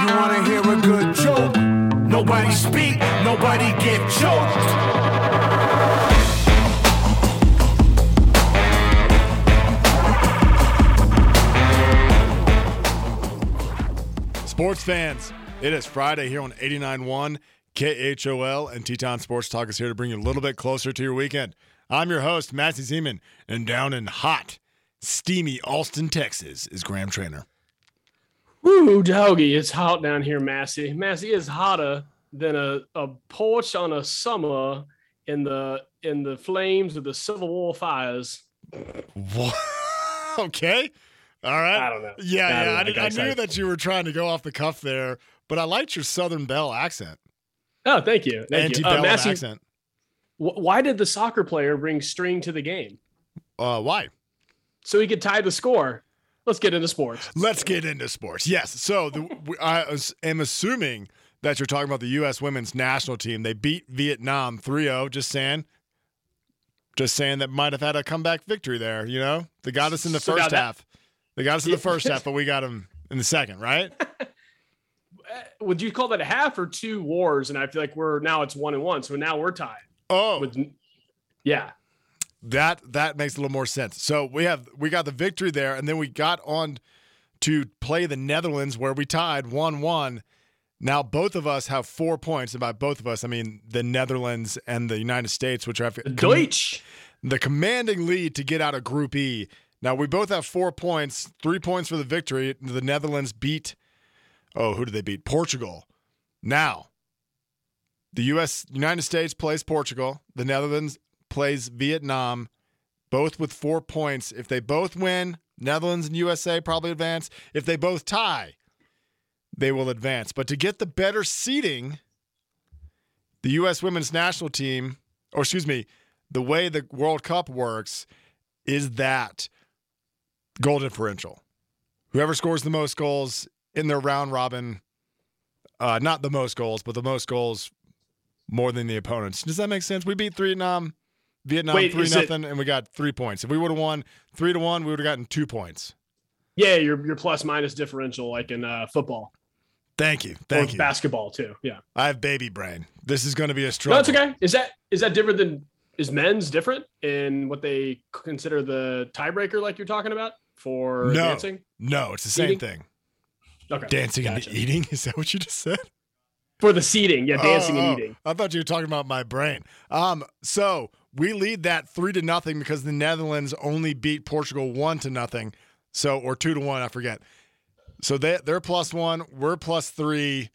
You wanna hear a good joke? Nobody speak, nobody get choked. Sports fans, it is Friday here on 89.1 KHOL, and Teton Sports Talk is here to bring you a little bit closer to your weekend. I'm your host, Matthew Zeman, and down in hot, steamy Austin, Texas is Graham Trainer. Woo, doggy, it's hot down here, Massey. Massey is hotter than a, a porch on a summer in the in the flames of the Civil War fires. What? okay. All right. I don't know. Yeah, I yeah. know. I, did, I knew that you were trying to go off the cuff there, but I liked your Southern Belle accent. Oh, thank you, thank you. Uh, Massey, accent. wh- why did the soccer player bring string to the game? Uh, why? So he could tie the score. Let's get into sports. Let's get into sports. Yes. So the, I am assuming that you're talking about the U.S. women's national team. They beat Vietnam 3 0. Just saying. Just saying that might have had a comeback victory there. You know, they got us in the So first that- half. They got us in the first half, but we got them in the second, right? Uh, Would you call that a half or two wars? And I feel like we're now it's one and one. So now we're tied. Oh, With, yeah. That that makes a little more sense. So we have we got the victory there, and then we got on to play the Netherlands where we tied one one. Now both of us have four points, and by both of us, I mean the Netherlands and the United States, which have Deutsch. the commanding lead to get out of Group E. Now we both have four points, three points for the victory. The Netherlands beat, oh, who did they beat? Portugal. Now, the U.S. United States plays Portugal. The Netherlands plays Vietnam, both with four points. If they both win, Netherlands and USA probably advance. If they both tie, they will advance. But to get the better seeding, the U.S. women's national team, or excuse me, the way the World Cup works is that goal differential. Whoever scores the most goals in their round robin, uh, not the most goals, but the most goals more than the opponents. Does that make sense? We beat Vietnam, Vietnam Wait, three is it- nothing, and we got three points. If we would have won three to one, we would have gotten two points. Yeah, your your plus minus differential like in uh, football Thank you, or thank you. basketball too. Yeah. I have baby brain. This is going to be a struggle. No, it's okay. Is that is that different than is men's different in what they consider the tiebreaker, like you're talking about for No. dancing? No, it's the same Eating? thing. Okay, Dancing Gotcha. and eating. Is that what you just said? for the seating, yeah, dancing Oh, and oh. eating. I thought you were talking about my brain. Um, so we lead that three to nothing because the Netherlands only beat Portugal one to nothing. So or two to one, I forget. So they they're plus one, we're plus three.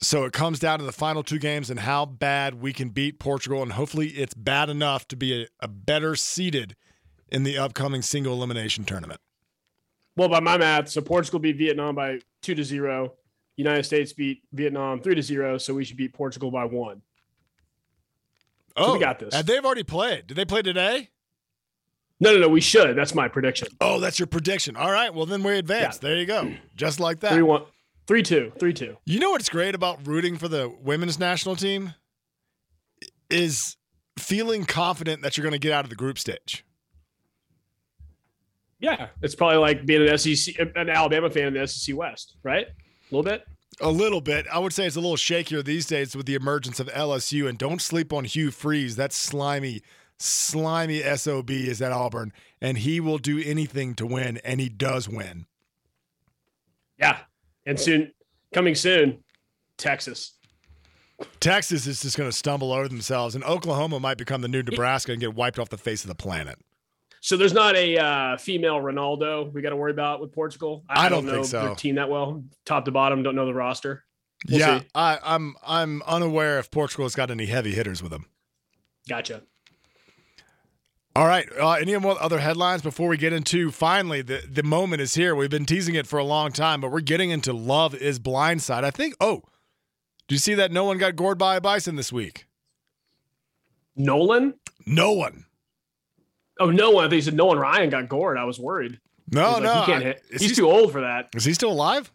So it comes down to the final two games and how bad we can beat Portugal, and hopefully it's bad enough to be a, a better seeded in the upcoming single elimination tournament. Well, by my math, so Portugal beat Vietnam by two to zero. United States beat Vietnam three to zero, so we should beat Portugal by one. So we oh, got this. And they've already played. Did they play today? No, no, no, we should. That's my prediction. Oh, that's your prediction. All right. Well, then we advance. There you go. Just like that. Three one, three two, three two. You know what's great about rooting for the women's national team is feeling confident that you're going to get out of the group stage. Yeah, it's probably like being an SEC, an Alabama fan in the SEC West, right? A little bit. A little bit. I would say it's a little shakier these days with the emergence of LSU. And don't sleep on Hugh Freeze. That slimy, slimy SOB is at Auburn. And he will do anything to win. And he does win. Yeah, and soon, coming soon, Texas. Texas is just going to stumble over themselves. And Oklahoma might become the new Nebraska and get wiped off the face of the planet. So there's not a uh, female Ronaldo we got to worry about with Portugal. I don't know think so. their team that well, top to bottom. Don't know the roster. We'll yeah, see. I, I'm I'm unaware if Portugal has got any heavy hitters with them. Gotcha. All right. Uh, any more other headlines before we get into finally the the moment is here. We've been teasing it for a long time, but we're getting into Love Is Blindside. I think. Oh, do you see that no one got gored by a bison this week? Nolan. No one. Oh, no one. I think he said Nolan Ryan got gored. I was worried. No, He's like, no. he can't hit. He's he- too old for that. Is he still alive?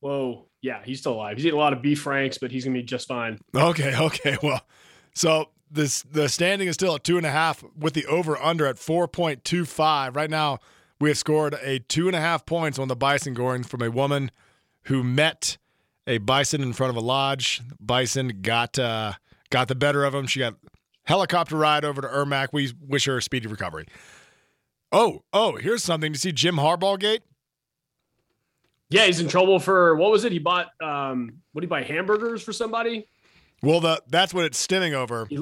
Whoa. Yeah, he's still alive. He's eating a lot of beef franks, but he's gonna be just fine. Okay. Okay. Well, so this the standing is still at two and a half with the over under at four point two five. Right now, we have scored a two and a half points on the bison goring from a woman who met a bison in front of a lodge. Bison got uh, got the better of him. She got helicopter ride over to Ermac. We wish her a speedy recovery. Oh, oh, here's something to see Jim Harbaugh gate. Yeah, he's in trouble for what was it? He bought um what did he buy hamburgers for somebody? Well, the that's what it's stemming over. He,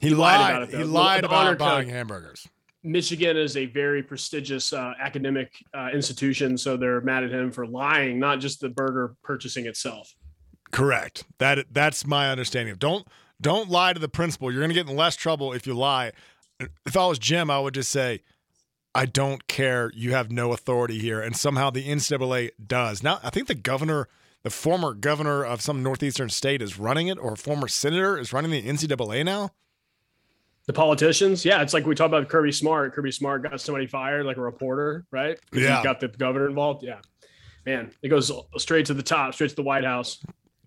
He, lied lied. about it, though. he lied the honor about buying code. hamburgers. Michigan is a very prestigious uh, academic uh, institution, so they're mad at him for lying, not just the burger purchasing itself. Correct. That that's my understanding. Don't don't lie to the principal. You're going to get in less trouble if you lie. If I was Jim, I would just say, "I don't care. You have no authority here." And somehow the NCAA does. Now, I think the governor, the former governor of some northeastern state, is running it, or a former senator is running the NCAA now. The politicians, yeah, it's like we talked about Kirby Smart. Kirby Smart got somebody fired, like a reporter, right? 'Cause he Yeah. got the governor involved. Yeah, man, it goes straight to the top, straight to the White House.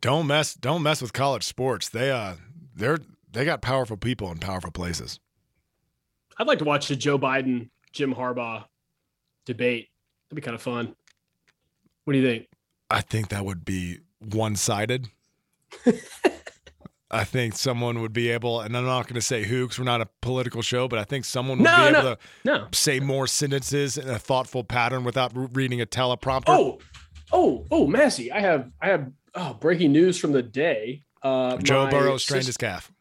Don't mess. Don't mess with college sports. They uh, they're they got powerful people in powerful places. I'd like to watch the Joe Biden Jim Harbaugh debate. That'd be kind of fun. What do you think? I think that would be one sided. I think someone would be able, and I'm not going to say who because we're not a political show, but I think someone would No, be able to No. say more sentences in a thoughtful pattern without reading a teleprompter. Oh, oh, oh, Massey, I have, I have oh, breaking news from the day. Uh, Joe Burrow strained sis- his calf.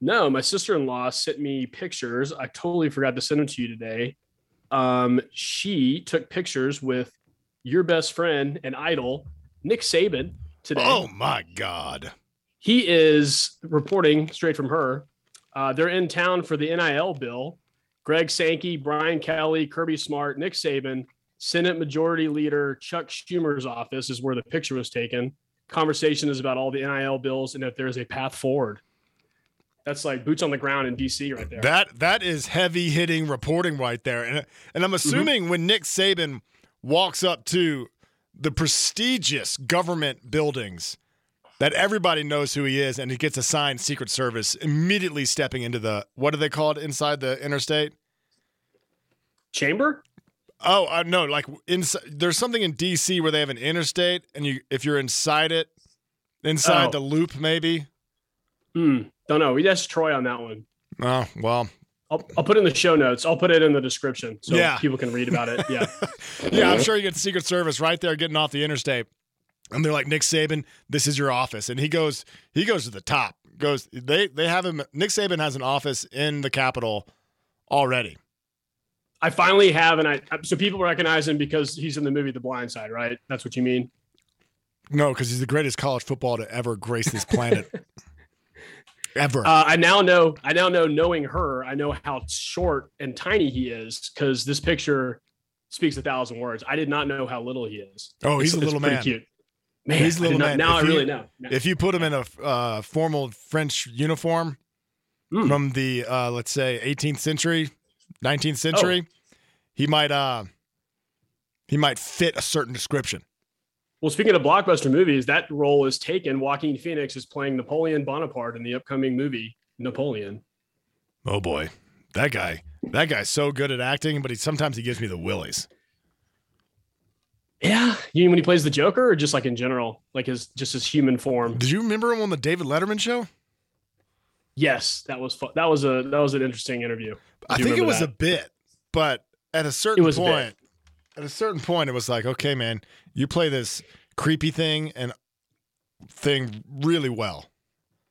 No, my sister-in-law sent me pictures. I totally forgot to send them to you today. Um, she took pictures with your best friend and idol, Nick Saban, today. Oh my God. He is reporting straight from her. Uh, they're in town for the NIL bill. Greg Sankey, Brian Kelly, Kirby Smart, Nick Saban, Senate Majority Leader Chuck Schumer's office is where the picture was taken. Conversation is about all the NIL bills and if there's a path forward. That's like boots on the ground in DC right there. That that is heavy hitting reporting right there, and and I'm mm-hmm. assuming when Nick Saban walks up to the prestigious government buildings, that everybody knows who he is, and he gets assigned Secret Service immediately stepping into the what do they call it inside the interstate? Chamber? Oh, uh, no, like inside. There's something in DC where they have an interstate, and you if you're inside it, inside Oh. the loop, maybe. Hmm. Don't know. We asked Troy on that one. Oh well, I'll, I'll put it in the show notes. I'll put it in the description so Yeah. people can read about it. Yeah. yeah, I'm sure you get Secret Service right there getting off the interstate. And they're like, Nick Saban, this is your office. And he goes, he goes to the top. Goes, they they have him Nick Saban has an office in the Capitol already. I finally have, and I so people recognize him because he's in the movie The Blind Side, right? That's what you mean. No, because he's the greatest college football to ever grace this planet. ever. Uh, I now know. I now know. Knowing her, I know how short and tiny he is because this picture speaks a thousand words. I did not know how little he is. oh, he's a little man. Cute. Man, He's a little man. Now If I you- really know. If you put him in a uh, formal French uniform Mm. from the uh, let's say 18th century, 19th century, he might uh he might fit a certain description. Well, speaking of blockbuster movies, that role is taken. Joaquin Phoenix is playing Napoleon Bonaparte in the upcoming movie Napoleon. Oh boy, that guy, that guy's so good at acting, but he sometimes he gives me the willies. Yeah, you mean when he plays the Joker, or just like in general, like his just his human form? Did you remember him on the David Letterman show? Yes, that was fun. That was a that was an interesting interview. I think it was that. a bit, but at a certain was a point, at a certain point, it was like, okay, man, you play this creepy thing and thing really well.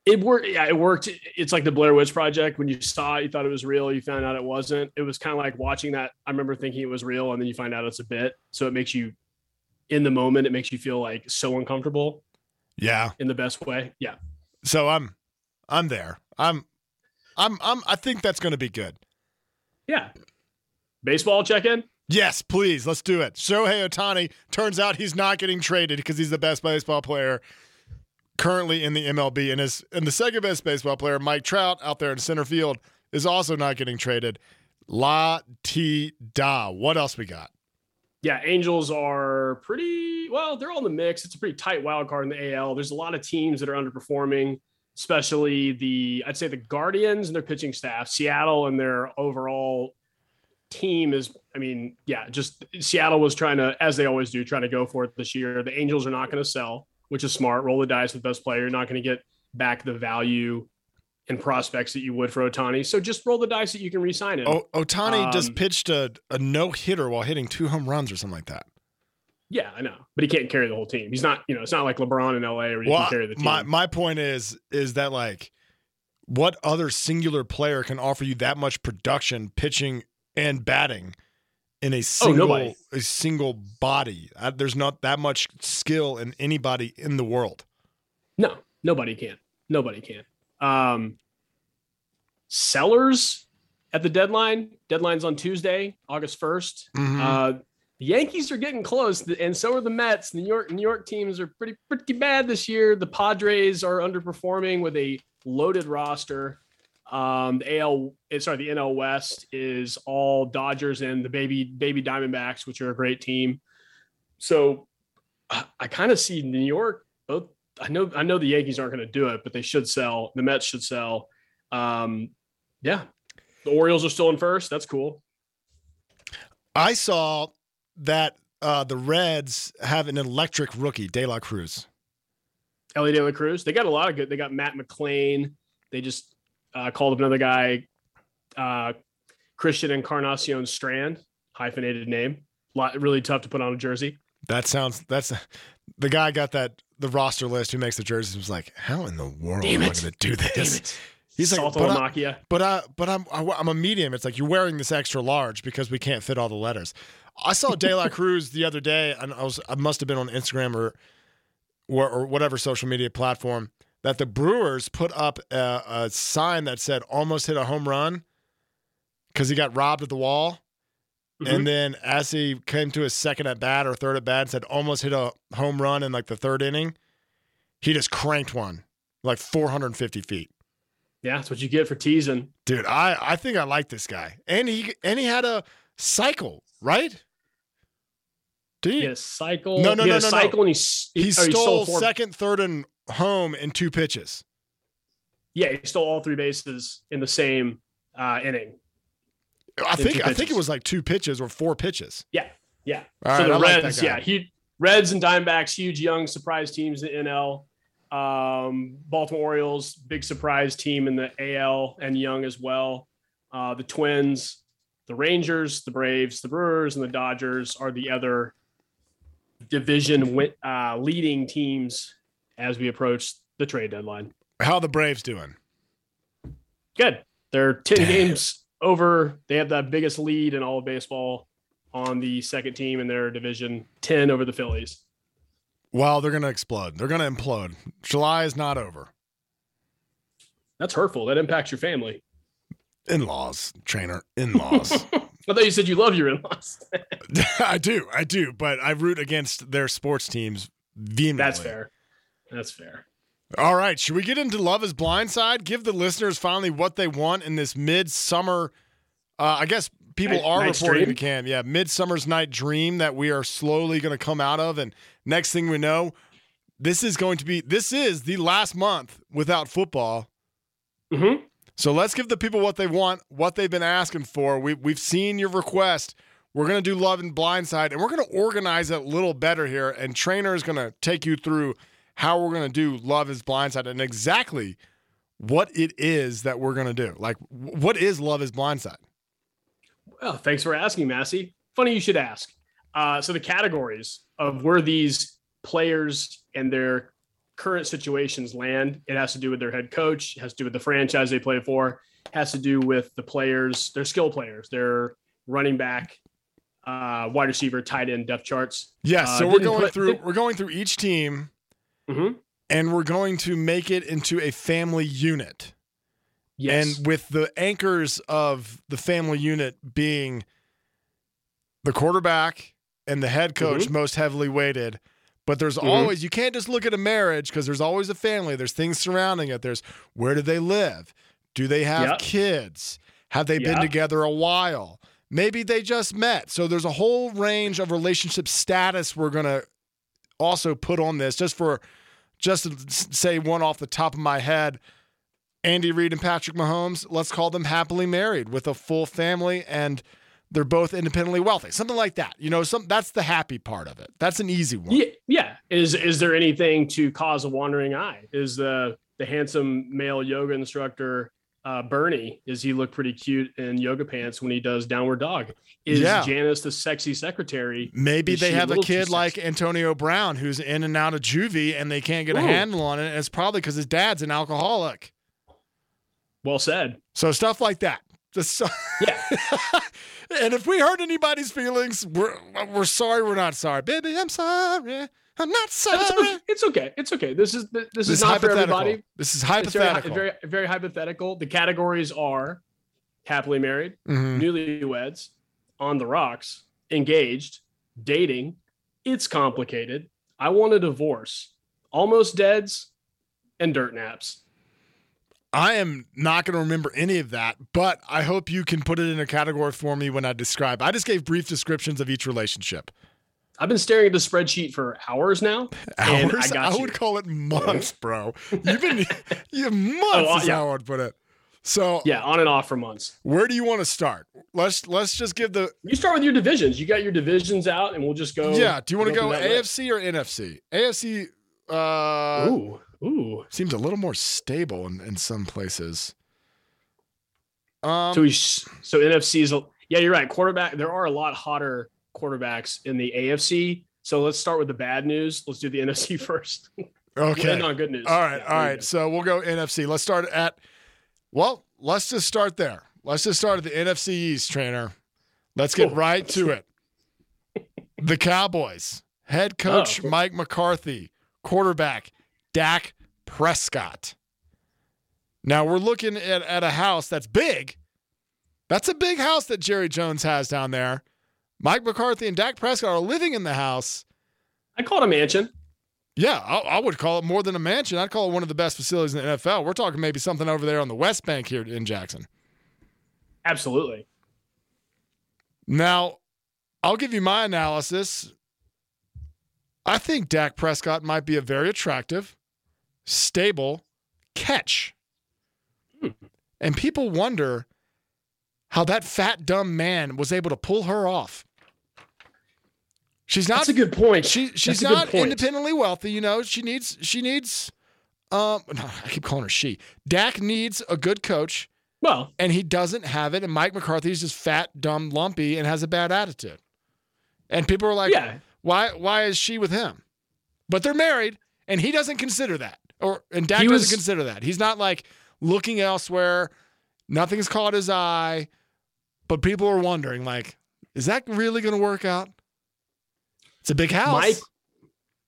It worked. Yeah, it worked. It's like the Blair Witch Project. When you saw it, you thought it was real. You found out it wasn't. It was kind of like watching that. I remember thinking it was real, and then you find out it's a bit. So it makes you, in the moment, it makes you feel like so uncomfortable Yeah. in the best way. Yeah. So I'm, I'm there. I'm, I'm, I'm. I think that's going to be good. Yeah. Baseball check in. Yes, please, let's do it. Shohei Ohtani turns out he's not getting traded because he's the best baseball player currently in the MLB, and is and the second best baseball player, Mike Trout, out there in center field, is also not getting traded. La ti da. What else we got? Yeah, Angels are pretty well. They're all in the mix. It's a pretty tight wild card in the AL. There's a lot of teams that are underperforming, especially the I'd say the Guardians and their pitching staff, Seattle and their overall team is, I mean, yeah, just Seattle was trying to, as they always do, trying to go for it this year. The Angels are not going to sell, which is smart. Roll the dice with best player. You're not going to get back the value and prospects that you would for Ohtani. So just roll the dice that you can re-sign him. Oh, Ohtani Um, just pitched a, a no hitter while hitting two home runs or something like that. Yeah, I know, but he can't carry the whole team. He's not, you know, it's not like LeBron in LA where you Well, can carry the team. my my point is is that like, what other singular player can offer you that much production, pitching and batting, in a single nobody. a single body? Uh, there's not that much skill in anybody in the world. No, nobody can. Nobody can. Um, sellers at the deadline. Deadline's on Tuesday, August 1st. Mhm. Uh, the Yankees are getting close, and so are the Mets. New York, New York teams are pretty pretty bad this year. The Padres are underperforming with a loaded roster. Um, the AL, eh, sorry, the NL West is all Dodgers and the baby baby Diamondbacks, which are a great team. So I, I kind of see New York both. I know I know the Yankees aren't going to do it, but they should sell. The Mets should sell. Um, yeah, the Orioles are still in first. That's cool. I saw that uh, the Reds have an electric rookie, De La Cruz. Elly De La Cruz. They got a lot of good. They got Matt McLain. They just uh, called up another guy, uh, Christian Encarnacion Strand, hyphenated name. Lot really tough to put on a jersey. That sounds that's the guy got that the roster list who makes the jerseys was like, how in the world Damn am I going to do this? it! He's like, but I- But I, but I'm, I'm a medium. It's like you're wearing this extra large because we can't fit all the letters. I saw De La Cruz the other day, and I was, I must have been on Instagram or, or, or whatever social media platform that the Brewers put up a, a sign that said "almost hit a home run" because he got robbed at the wall. Mhm. And then as he came to his second at bat or third at bat, said almost hit a home run in like the third inning. He just cranked one like 450 feet. Yeah, that's what you get for teasing. Dude, I, I think I like this guy. And he and he had a cycle, right? Did he? He had a cycle. No, no, he no, no, no. cycle, and he s- He or stole second, third, and home in two pitches. Yeah, he stole all three bases in the same uh, inning. I In think I think it was like two pitches or four pitches. Yeah, yeah. All so right, the I like Reds, guy. yeah, he, Reds and Diamondbacks, huge young surprise teams in the NL. Um, Baltimore Orioles, big surprise team in the AL and young as well. Uh, the Twins, the Rangers, the Braves, the Brewers, and the Dodgers are the other division uh, leading teams as we approach the trade deadline. How the Braves doing? Good. They're 10 Damn. games over. They have the biggest lead in all of baseball on the second team in their division, 10 over the Phillies. Well, they're gonna explode. They're gonna implode. July is not over. That's hurtful. That impacts your family. In-laws, trainer, in-laws. I thought you said you love your in-laws. I do, I do, but I root against their sports teams vehemently. That's fair. That's fair. All right, should we get into Love is Blindside? Give the listeners finally what they want in this midsummer. Uh, I guess people Night- are night's reporting dream? to Cam. Yeah, midsummer's night dream that we are slowly going to come out of, and next thing we know, this is going to be this is the last month without football. Mm-hmm. So let's give the people what they want, what they've been asking for. We we've seen your request. We're gonna do Love and Blindside, and we're gonna organize it a little better here. And Trainer is gonna take you through how we're gonna do Love is Blindside and exactly what it is that we're gonna do. Like, what is Love is Blindside? Well, thanks for asking, Massey. Funny you should ask. Uh, so the categories of where these players and their current situations land, it has to do with their head coach, it has to do with the franchise they play for, has to do with the players, their skill players, their running back, uh, wide receiver, tight end depth charts. Yes. Uh, so we're going put- through did- we're going through each team, Mm-hmm. and we're going to make it into a family unit. Yes. And with the anchors of the family unit being the quarterback and the head coach Mm-hmm. most heavily weighted. But there's Mhm. always, you can't just look at a marriage because there's always a family. There's things surrounding it. There's where do they live? Do they have Yep. kids? Have they been together a while? Maybe they just met. So there's a whole range of relationship status we're going to also put on this just for, just to say one off the top of my head. Andy Reid and Patrick Mahomes, let's call them happily married with a full family and they're both independently wealthy. Something like that. You know, some that's the happy part of it. That's an easy one. Yeah, yeah. Is is there anything to cause a wandering eye? Is the the handsome male yoga instructor uh, Bernie? is he look pretty cute in yoga pants when he does downward dog? Is Yeah. Janice the sexy secretary? Maybe Is they she a have a kid like? Antonio Brown who's in and out of juvie and they can't get a handle on it. And it's probably because his dad's an alcoholic. Well said. So stuff like that. Just Yeah. and if we hurt anybody's feelings, we're we're sorry. We're not sorry, baby. I'm sorry. I'm not sorry. It's okay. It's okay. It's okay. This is this, This is not for everybody. This is It's very, hypothetical. very very hypothetical. The categories are happily married, Mhm. newlyweds, on the rocks, engaged, dating. It's complicated. I want a divorce. Almost deads and dirt naps. I am not going to remember any of that, but I hope you can put it in a category for me when I describe. I just gave brief descriptions of each relationship. I've been staring at the spreadsheet for hours now. And I Hours? got you. would call it months, bro. You've been you months Oh, is yeah. how I would put it. So Yeah, on and off for months. where do you want to start? Let's let's just give the You start with your divisions. You got your divisions out, and we'll just go. yeah. Do you want to go. AFC or NFC? AFC uh, Ooh, ooh. seems a little more stable in, in some places. Um, So we so NFC's a- yeah, you're right. Quarterback. There are a lot hotter quarterbacks in the AFC. So let's start with the bad news. Let's do the NFC first. We'll okay. on good news. All right, Yeah, all right. go. So we'll go NFC. Let's start at well, let's just start there. Let's just start at the NFC East trainer. Let's get Oh. right to it. The Cowboys. Head coach Oh. Mike McCarthy, quarterback Dak Prescott. Now we're looking at, at a house that's big. That's a big house that Jerry Jones has down there. Mike McCarthy and Dak Prescott are living in the house. I call it a mansion. Yeah, I, I would call it more than a mansion. I'd call it one of the best facilities in the NFL. We're talking maybe something over there on the West Bank here in Jackson. Absolutely. Now, I'll give you my analysis. I think Dak Prescott might be a very attractive, stable catch. Hmm. And people wonder how that fat, dumb man was able to pull her off. She's not That's a good point. she she's That's a good not point. independently wealthy, you know. She needs she needs um no, I keep calling her she. Dak needs a good coach Well, and he doesn't have it and Mike McCarthy is just fat, dumb, lumpy and has a bad attitude. And people are like, yeah. why why is she with him? But they're married and he doesn't consider that. Or and Dak He doesn't was- consider that. He's not like looking elsewhere. Nothing's caught his eye. But people are wondering like is that really going to work out? It's a big house. Mike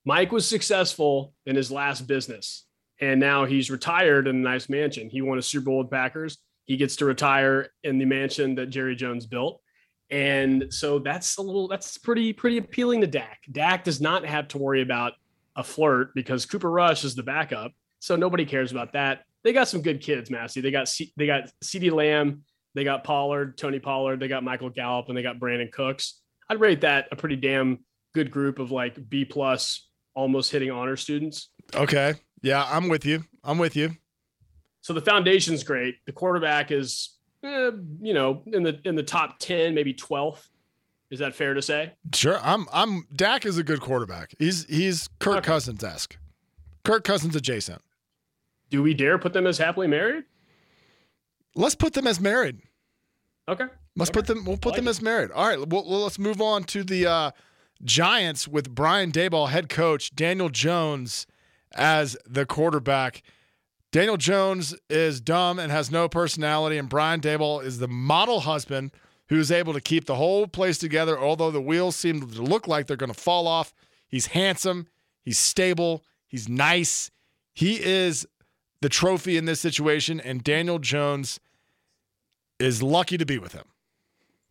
Mike was successful in his last business, and now he's retired in a nice mansion. He won a Super Bowl with Packers. He gets to retire in the mansion that Jerry Jones built. And so that's a little that's pretty pretty appealing to Dak. Dak does not have to worry about a flirt because Cooper Rush is the backup. So nobody cares about that. They got some good kids, Massey. They got C- they got CeeDee Lamb, they got Pollard, Tony Pollard, they got Michael Gallup, and they got Brandin Cooks. I'd rate that a pretty damn good group of like B plus, almost hitting honor students. Okay. Yeah, I'm with you. I'm with you. So the foundation's great. The quarterback is, eh, you know, in the in the top ten, maybe twelfth. Is that fair to say? Sure. I'm I'm Dak is a good quarterback. He's he's Kirk Okay. Cousins esque. Kirk Cousins adjacent. Do we dare put them as happily married? Let's put them as married. Okay. Let's put them. We'll put like them it. as married. All right. Well, well, let's move on to the uh, Giants with Brian Daboll, head coach, Daniel Jones as the quarterback. Daniel Jones is dumb and has no personality, and Brian Daboll is the model husband who's able to keep the whole place together. Although the wheels seem to look like they're going to fall off, he's handsome, he's stable, he's nice. He is the trophy in this situation, and Daniel Jones is lucky to be with him.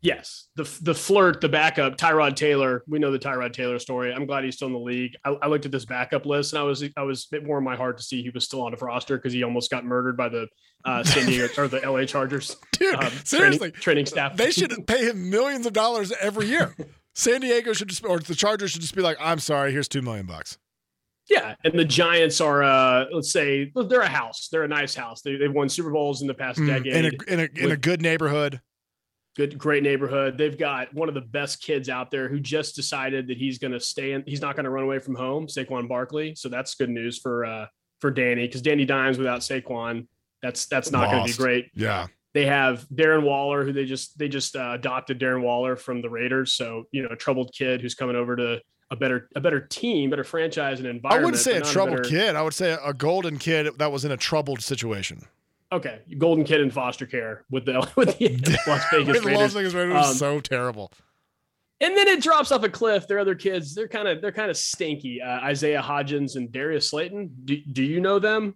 Yes, the the flirt, the backup, Tyrod Taylor. We know the Tyrod Taylor story. I'm glad he's still in the league. I, I looked at this backup list and I was I was a bit more in my heart to see he was still on the roster because he almost got murdered by the uh, San Diego or the LA Chargers Dude, um, seriously, training, training staff. they should pay him millions of dollars every year. San Diego should just, or the Chargers should just be like, "I'm sorry, here's two million bucks." Yeah, and the Giants are, uh, let's say, they're a house. They're a nice house. They, they've won Super Bowls in the past Mm, decade. in a in a in a good neighborhood. Good, great neighborhood. They've got one of the best kids out there who just decided that he's going to stay in. He's not going to run away from home, Saquon Barkley. So that's good news for uh, for Danny because Danny Dimes without Saquon, that's that's not going to be great. Yeah. They have Darren Waller, who they just they just uh, adopted Darren Waller from the Raiders. So you know, a troubled kid who's coming over to a better a better team, better franchise and environment. I wouldn't say a troubled better- kid. I would say a golden kid that was in a troubled situation. Okay, golden kid in foster care with the with the Las Vegas the Las Raiders. Vegas Raiders was Um, so terrible. And then it drops off a cliff. Their other kids, they're kind of they're kind of stinky. Uh, Isaiah Hodgins and Darius Slayton. Do, do you know them?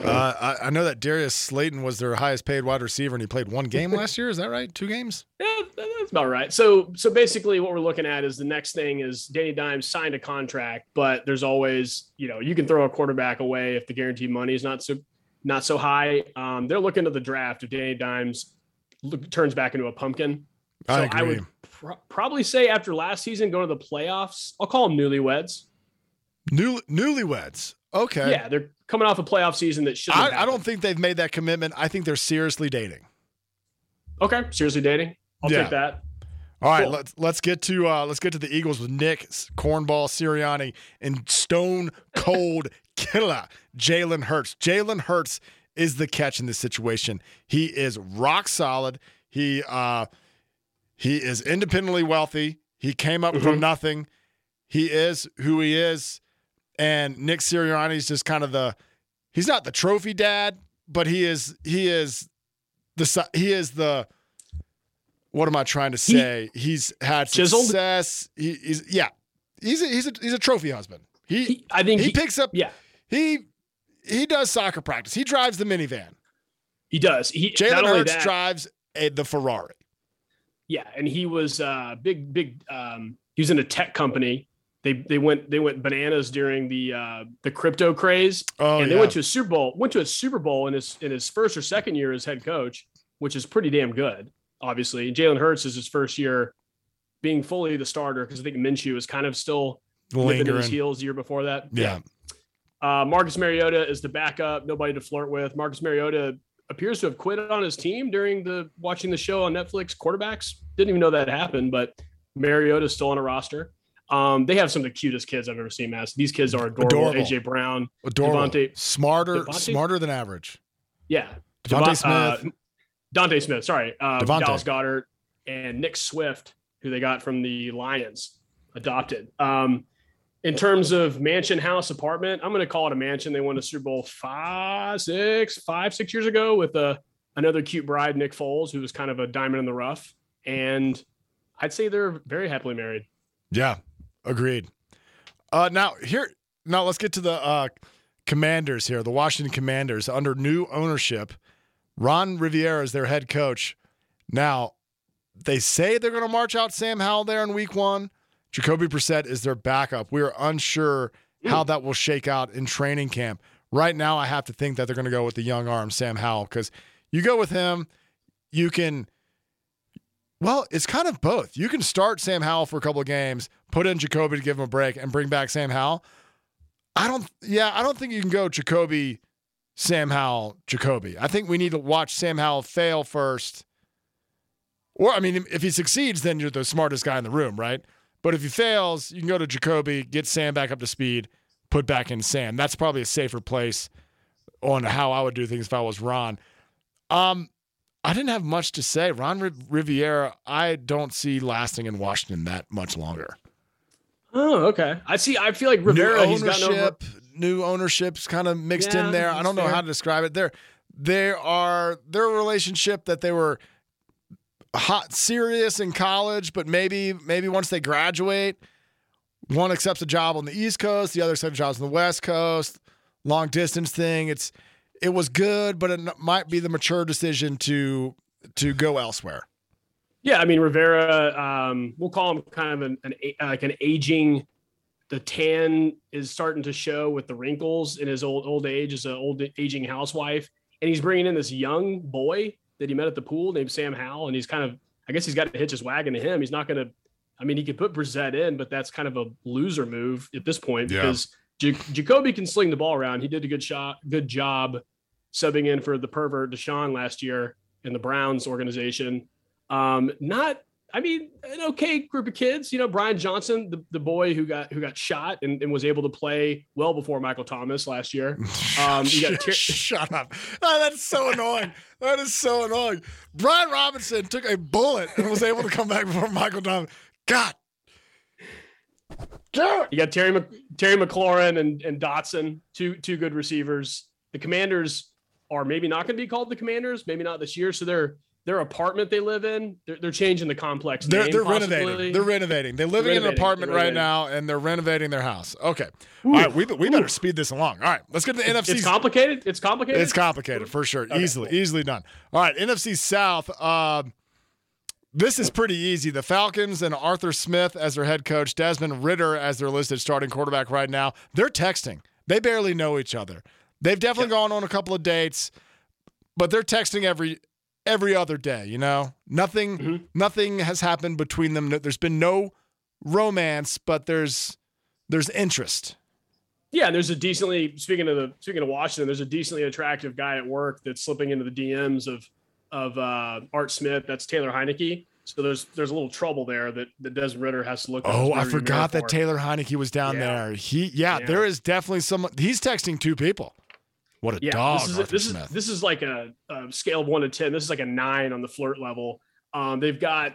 Uh, I, I know that Darius Slayton was their highest paid wide receiver, and he played one game last year. Is that right? Two games? Yeah, that's about right. So so basically what we're looking at is the next thing is Danny Dimes signed a contract, but there's always, you know, you can throw a quarterback away if the guaranteed money is not so not so high. Um, they're looking to the draft if Danny Dimes look, turns back into a pumpkin. So I I, would pro- probably say after last season going to the playoffs, I'll call them newlyweds. New newlyweds. Okay. Yeah, they're coming off a playoff season that should. I, I don't think they've made that commitment. I think they're seriously dating. Okay, seriously dating. I'll Yeah. take that. All right, Cool. let's let's get to uh, let's get to the Eagles with Nick Cornball Sirianni and Stone Cold Killer Jalen Hurts. Jalen Hurts is the catch in this situation. He is rock solid. He uh, he is independently wealthy. He came up from Mhm. nothing. He is who he is, and Nick Sirianni is just kind of the. He's not the trophy dad, but he is he is the he is the what am I trying to He- say? he's had Chiseled? success. He, he's yeah. He's a, he's a he's a trophy husband. He He- I think he, he, picks up yeah, he he does soccer practice. He drives the minivan. he does. He Jalen Hurts that, drives a, the Ferrari. Yeah, and he was uh big big um he was in a tech company. They they went they went bananas during the uh the crypto craze Oh and yeah. they went to a Super Bowl, went to a Super Bowl in his in his first or second year as head coach, which is pretty damn good, obviously. And Jalen Hurts is his first year being fully the starter because I think Minshew is kind of still at his heels the year before that. Yeah. Uh, Marcus Mariota is the backup, nobody to flirt with. Marcus Mariota appears to have quit on his team during the watching the show on Netflix. Quarterbacks didn't even know that happened, but Mariota's still on a roster. Um, they have some of the cutest kids I've ever seen, Mass. These kids are adorable. Adorable. AJ Brown, Adorable. DeVonta- smarter DeVonta? smarter than average. yeah, DeVonta Devon- Smith. uh, Dante Smith, sorry, uh, DeVonta. Dallas Goedert, and Nick Swift, who they got from the Lions, adopted. Um, in terms of mansion, house, apartment, I'm going to call it a mansion. They won a Super Bowl five, six, five, six years ago with a another cute bride, Nick Foles, who was kind of a diamond in the rough, and I'd say they're very happily married. Yeah, agreed. Uh, now here, now let's get to the uh, Commanders here. The Washington Commanders under new ownership. Ron Rivera is their head coach. Now, they say they're going to march out Sam Howell there in Week One. Jacoby Brissett is their backup. We are unsure mm. how that will shake out in training camp. Right now, I have to think that they're going to go with the young arm Sam Howell because you go with him, you can. Well, it's kind of both. You can start Sam Howell for a couple of games, put in Jacoby to give him a break, and bring back Sam Howell. I don't. Yeah, I don't think you can go Jacoby, Sam Howell, Jacoby. I think we need to watch Sam Howell fail first. Or I mean, if he succeeds, then you're the smartest guy in the room, right? But if he fails, you can go to Jacoby, get Sam back up to speed, put back in Sam. That's probably a safer place on how I would do things if I was Ron. Um, I didn't have much to say. Ron Riv- Rivera, I don't see lasting in Washington that much longer. Oh, okay. I see. I feel like Rivera, new he's gotten over. new ownership's kind of mixed Yeah, in there. I don't know fair. how to describe it. There, there are their relationship that they were hot, serious in college, but maybe, maybe once they graduate, one accepts a job on the East Coast, the other accepts jobs on the West Coast. Long distance thing. It's it was good, but it might be the mature decision to to go elsewhere. Yeah, I mean Rivera. Um, we'll call him kind of an, an like an aging. The tan is starting to show with the wrinkles in his old old age as an old aging housewife, and he's bringing in this young boy that he met at the pool named Sam Howell, and he's kind of I guess he's got to hitch his wagon to him. He's not going to. I mean, he could put Brissett in, but that's kind of a loser move at this point Yeah. because J- Jacoby can sling the ball around. He did a good shot, good job subbing in for the pervert Deshaun last year in the Browns organization. Um, not, I mean, an okay group of kids. You know, Brian Johnson, the, the boy who got who got shot and, and was able to play well before Michael Thomas last year. Um, you got Ter- Shut up. Oh, that's so annoying. That is so annoying. Brian Robinson took a bullet and was able to come back before Michael Thomas. God. You got Terry Mc, Terry McLaurin and, and Dotson, two two good receivers. The Commanders are maybe not going to be called the Commanders, maybe not this year. So their their apartment they live in, they're, they're changing the complex. They're, name, they're renovating. They're renovating. They're living in an apartment right now and they're renovating their house. Okay. All right. We, we better speed this along. All right. Let's get to the NFC. It's complicated. It's complicated. It's complicated for sure. Okay, easily, easily done. All right, NFC South. Um, this is pretty easy. The Falcons and Arthur Smith as their head coach, Desmond Ridder as their listed starting quarterback right now. They're texting. They barely know each other. They've definitely gone on a couple of dates, but they're texting every every other day. You know, nothing Mhm. nothing has happened between them. There's been no romance, but there's there's interest. Yeah, and there's a decently speaking of the speaking of Washington, there's a decently attractive guy at work that's slipping into the DMs of of uh, Art Smith. That's Taylor Heinicke. So there's there's a little trouble there that that Desmond Ridder has to look. Oh, I forgot that. Taylor Heinicke was down Yeah. there. He, yeah, Yeah. there is definitely someone. He's texting two people. What a Yeah, dog, this is Arthur this Smith. is this is like a, a scale of one to ten. This is like a nine on the flirt level. Um, they've got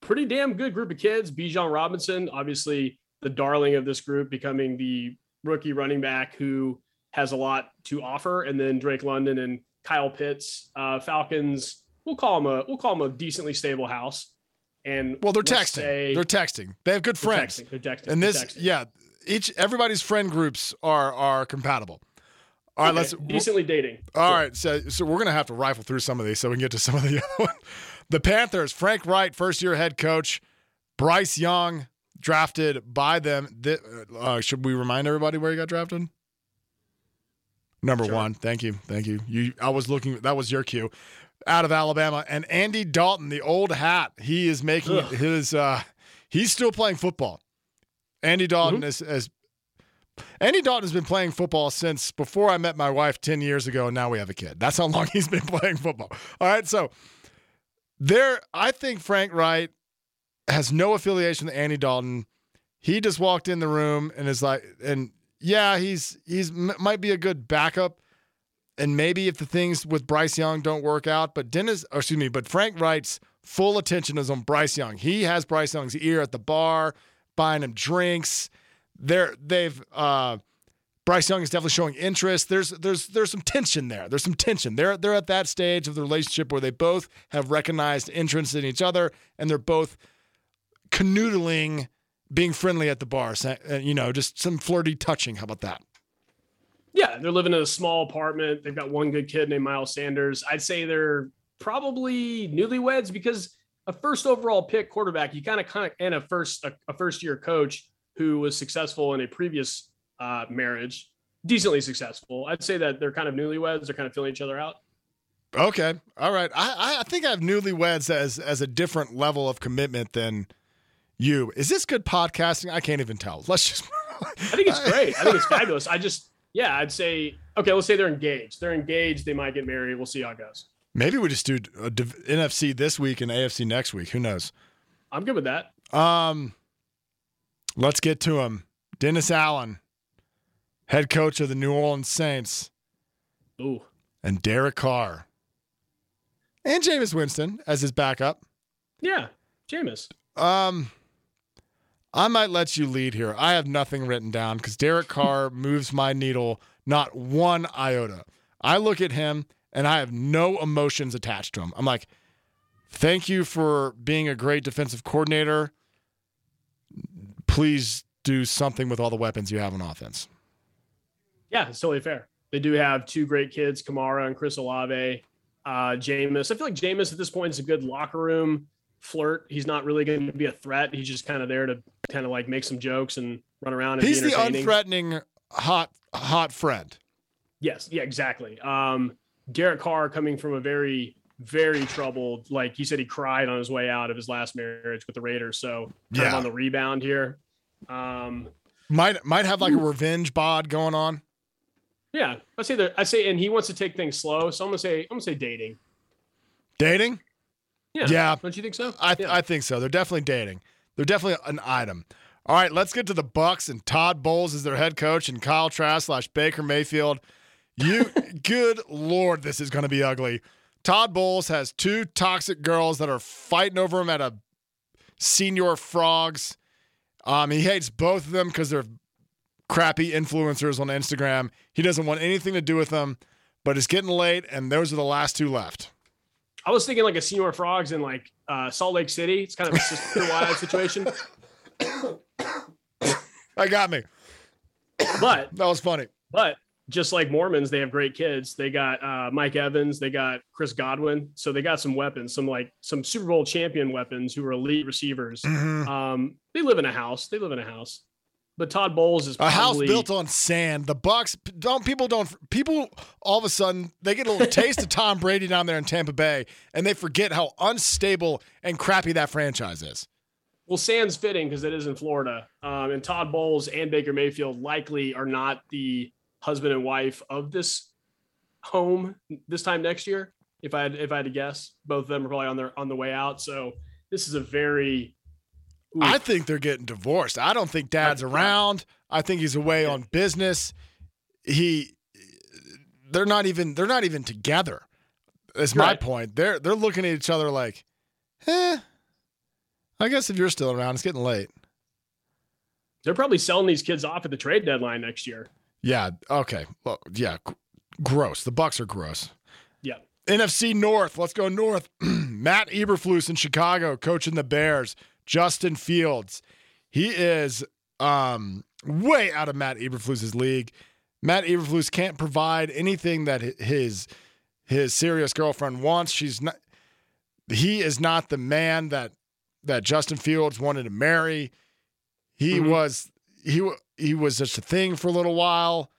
pretty damn good group of kids. Bijan Robinson, obviously the darling of this group, becoming the rookie running back who has a lot to offer, and then Drake London and Kyle Pitts, uh, Falcons. We'll call them a we'll call them a decently stable house. And well, they're texting. say- they're texting. They have good they're friends. texting, They're texting. And this, texting. yeah, each everybody's friend groups are are compatible. All right, Okay, let's. decently dating. All Sure. right, so so we're gonna have to rifle through some of these so we can get to some of the other ones. The Panthers, Frank Reich, first year head coach, Bryce Young, drafted by them. Th- Uh, should we remind everybody where he got drafted? Number Sure. one. Thank you, thank you. You, I was looking. That was your cue. Out of Alabama, and Andy Dalton, the old hat. He is making Ugh. his. uh He's still playing football. Andy Dalton Mm-hmm. is as Andy Dalton has been playing football since before I met my wife 10 years ago, and now we have a kid. That's how long he's been playing football. All right. So there, I think Frank Reich has no affiliation with Andy Dalton. He just walked in the room and is like, and yeah, he's he's m- might be a good backup. And maybe if the things with Bryce Young don't work out, but Dennis, excuse me, but Frank Reich's full attention is on Bryce Young. He has Bryce Young's ear at the bar, buying him drinks. They're they've uh Bryce Young is definitely showing interest. There's there's there's some tension there. There's some tension. They're they're at that stage of the relationship where they both have recognized interest in each other and they're both canoodling, being friendly at the bar. uh, You know, just some flirty touching. How about that? Yeah, they're living in a small apartment. They've got one good kid named Miles Sanders. I'd say they're probably newlyweds because a first overall pick quarterback, you kind of kind of and a first a, a first year coach who was successful in a previous uh, marriage, decently successful. I'd say that they're kind of newlyweds. They're kind of filling each other out. Okay, all right. I I think I have newlyweds as as a different level of commitment than you. Is this good podcasting? I can't even tell. Let's just. I think it's great. I think it's fabulous. I just yeah, I'd say okay. Let's say they're engaged. They're engaged. They might get married. We'll see how it goes. Maybe we just do div- NFC this week and AFC next week. Who knows? I'm good with that. Um, let's get to him. Dennis Allen, head coach of the New Orleans Saints, Ooh, and Derek Carr, and Jameis Winston as his backup. yeah, Jameis. Um, I might let you lead here. I have nothing written down because Derek Carr moves my needle not one iota. I look at him and I have no emotions attached to him. I'm like, thank you for being a great defensive coordinator. Please do something with all the weapons you have on offense. Yeah, it's totally fair. They do have two great kids, Kamara and Chris Olave. Uh, Jameis. I feel like Jameis at this point is a good locker room flirt. He's not really going to be a threat. He's just kind of there to kind of like make some jokes and run around. And He's be the unthreatening hot hot friend. Yes, yeah, exactly. Um, Derek Carr coming from a very, very troubled, like he said, he cried on his way out of his last marriage with the Raiders. So kind of Yeah. on the rebound here. Um, Might might have like a revenge bod going on. yeah, I say that. I say, and he wants to take things slow. So I'm gonna say, I'm gonna say dating. Dating? Yeah. Yeah. Don't you think so? I, yeah. I think so. They're definitely dating. They're definitely an item. All right, let's get to the Bucks and Todd Bowles is their head coach and Kyle Trask slash Baker Mayfield. You, good lord, this is going to be ugly. Todd Bowles has two toxic girls that are fighting over him at a senior frogs. Um, he hates both of them because they're crappy influencers on Instagram. He doesn't want anything to do with them, but it's getting late, and those are the last two left. I was thinking like a Seymour Frogs in like uh, Salt Lake City. It's kind of a Sister Wild situation. That got me. But That was funny. but just like Mormons, they have great kids. They got uh, Mike Evans, they got Chris Godwin, so they got some weapons, some like some Super Bowl champion weapons who are elite receivers. Mhm. Um, they live in a house. They live in a house. But Todd Bowles is A house built on sand. The Bucs don't people don't people all of a sudden they get a little taste of Tom Brady down there in Tampa Bay and they forget how unstable and crappy that franchise is. Well, Sands fitting because it is in Florida. Um, and Todd Bowles and Baker Mayfield likely are not the husband and wife of this home this time next year. If I had, if I had to guess, both of them are probably on their on the way out. So this is a very Ooh, I think they're getting divorced. I don't think dad's around. I think he's away on business. He they're not even they're not even together. That's my point. They're they're looking at each other like, eh. I guess if you're still around, it's getting late. they're probably selling these kids off at the trade deadline next year. Yeah. Okay. Well, yeah. g- Gross. The Bucs are gross. Yeah. NFC North. Let's go north. Matt Eberflus in Chicago, coaching the Bears. Justin Fields. He is um, way out of Matt Eberflus's league. Matt Eberflus can't provide anything that his his serious girlfriend wants. She's not. He is not the man that that Justin Fields wanted to marry. He Mhm. was he he was just a thing for a little while.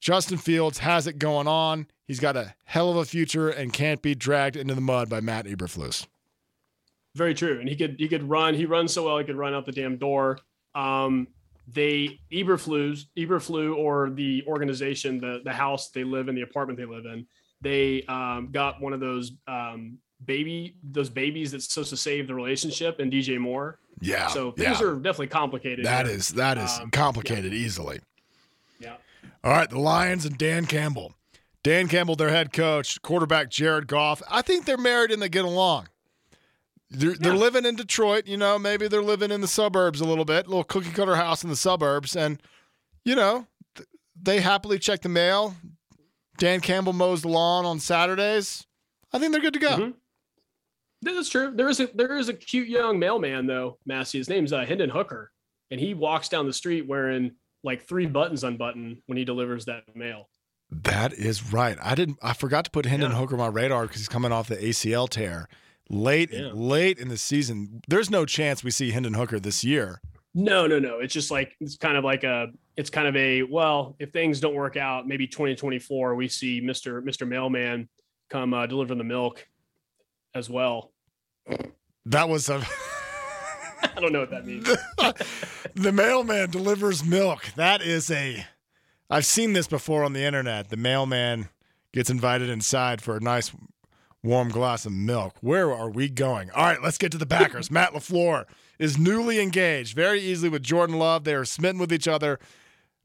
Justin Fields has it going on. He's got a hell of a future and can't be dragged into the mud by Matt Eberflus. Very true. And he could he could run. He runs so well he could run out the damn door. Um, they Eberflus, Eberflu, or the organization, the the house they live in, the apartment they live in, they um, got one of those um, baby those babies that's supposed to save the relationship and DJ Moore. Yeah. So things yeah. are definitely complicated. That here. is that is Um, complicated easily. yeah. All right, the Lions and Dan Campbell. Dan Campbell, their head coach, quarterback Jared Goff. I think they're married and they get along. They're, they're living in Detroit. You know, maybe they're living in the suburbs a little bit, little cookie cutter house in the suburbs. And, you know, th- they happily check the mail. Dan Campbell mows the lawn on Saturdays. I think they're good to go. Mhm. Yeah, That's true. There is a there is a cute young mailman though, Massey. His name's uh, Hendon Hooker, and he walks down the street wearing like three buttons unbuttoned when he delivers that mail. That is right. I didn't. I forgot to put Hendon Yeah. Hooker on my radar because he's coming off the ACL tear late, Yeah. late in the season. There's no chance we see Hendon Hooker this year. No, no, no. It's just like it's kind of like a it's kind of a well, if things don't work out, maybe 2024 we see Mr. Mr. Mailman come uh, deliver the milk as well. That was a. I don't know what that means. the mailman delivers milk. That is a. I've seen this before on the internet. The mailman gets invited inside for a nice warm glass of milk. Where are we going? All right, let's get to the backers. Matt LaFleur is newly engaged very easily with Jordan Love. They are smitten with each other.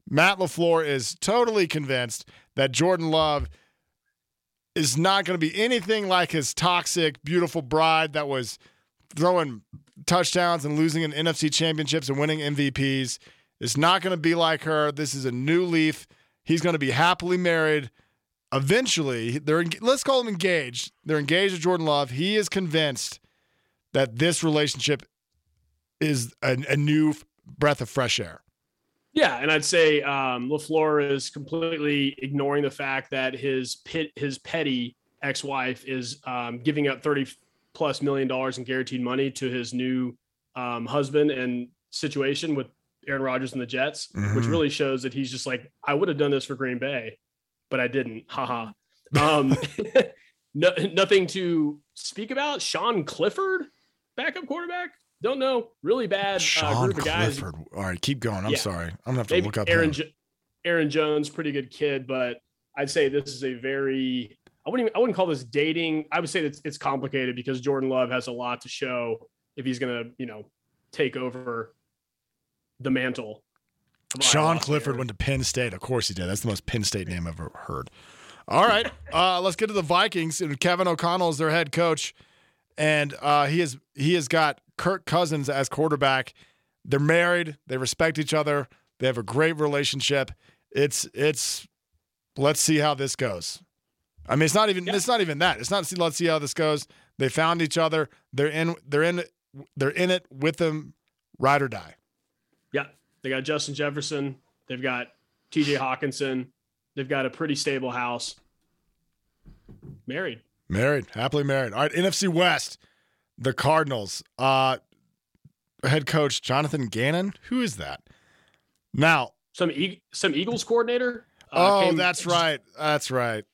Matt LaFleur is totally convinced that Jordan Love is not going to be anything like his toxic, beautiful bride that was throwing touchdowns and losing in NFC championships and winning MVPs. It's not going to be like her. This is a new leaf. He's going to be happily married. Eventually, they're let's call them engaged. They're engaged to Jordan Love. He is convinced that this relationship is a, a new breath of fresh air. Yeah, and I'd say um, Lafleur is completely ignoring the fact that his pit, his petty ex-wife is um, giving up thirty plus million dollars in guaranteed money to his new um, husband and situation with Aaron Rodgers and the Jets, which Mhm. really shows that he's just like, I would have done this for Green Bay, but I didn't. Haha. Um, no, nothing to speak about. Sean Clifford, backup quarterback. Don't know. Really bad uh, group of guys. Clifford. All right, keep going. I'm Yeah. sorry. I'm gonna have to Maybe look up Aaron. Jo- Aaron Jones, pretty good kid, but I'd say this is a very I wouldn't even, I wouldn't call this dating. I would say it's it's complicated because Jordan Love has a lot to show if he's going to you know take over the mantle. Sean. Clifford went to Penn State. Of course he did. That's the most Penn State name I've ever heard. All right, uh, let's get to the Vikings. And Kevin O'Connell is their head coach, and uh, he has he has got Kirk Cousins as quarterback. They're married. They respect each other. They have a great relationship. It's it's. Let's see how this goes. I mean, it's not even Yeah. it's not even that. It's not. Let's see how this goes. They found each other. They're in. They're in. They're in it with them, ride or die. Yeah, they got Justin Jefferson. They've got T.J. Hockenson. They've got a pretty stable house. Married. Married, happily married. All right, NFC West, the Cardinals. Uh head coach Jonathan Gannon. Who is that? Now, Some e- some Eagles coordinator. uh, oh, came- that's right. That's right.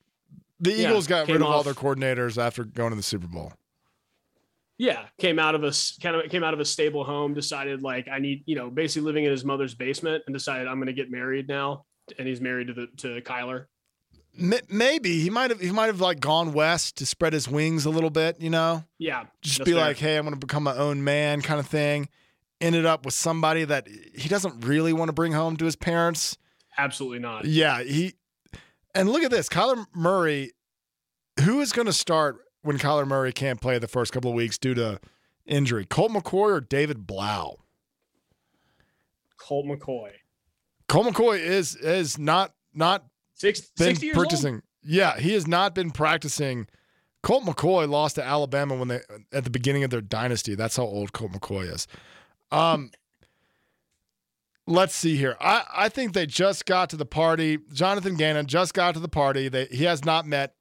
The Yeah, Eagles got rid of all their coordinators after going to the Super Bowl. Yeah, came out of a kind of came out of a stable home. Decided like I need you know basically living in his mother's basement and decided I'm going to get married now. And he's married to the to Kyler. Maybe he might have he might have like gone west to spread his wings a little bit, you know? Yeah, Just be fair. like, "Hey, I'm going to become my own man" kind of thing. Ended up with somebody that he doesn't really want to bring home to his parents. absolutely not. Yeah, he and look at this, Kyler Murray. Who is going to start when Kyler Murray can't play the first couple of weeks due to injury? Colt McCoy or David Blough? Colt McCoy, Colt McCoy is is not not six been 60 years old? practicing. Yeah, he has not been practicing. Colt McCoy lost to Alabama when they at the beginning of their dynasty. That's how old Colt McCoy is. Um, let's see here. I, I think they just got to the party. Jonathan Gannon just got to the party. They, he has not met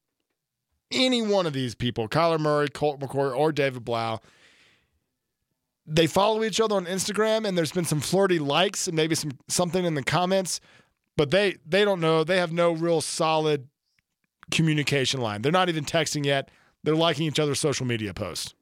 any one of these people, Kyler Murray, Colt McCoy, or David Blough. They follow each other on Instagram, and there's been some flirty likes and maybe some something in the comments, but they they don't know. They have no real solid communication line. They're not even texting yet. They're liking each other's social media posts.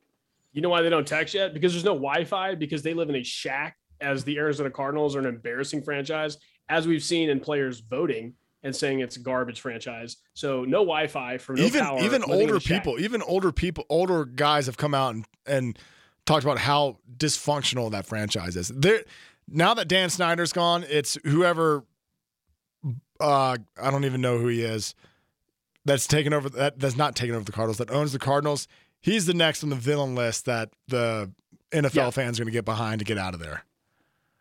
You know why they don't text yet? Because there's no Wi-Fi. Because they live in a shack. As the Arizona Cardinals are an embarrassing franchise, as we've seen in players voting and saying it's a garbage franchise. So no Wi-Fi for no even power, even older people, even older people, older guys have come out and, and talked about how dysfunctional that franchise is. There now that Dan Snyder's gone, it's whoever uh I don't even know who he is that's taken over that that's not taken over the Cardinals that owns the Cardinals. He's the next on the villain list that the NFL Yeah. fans are going to get behind to get out of there.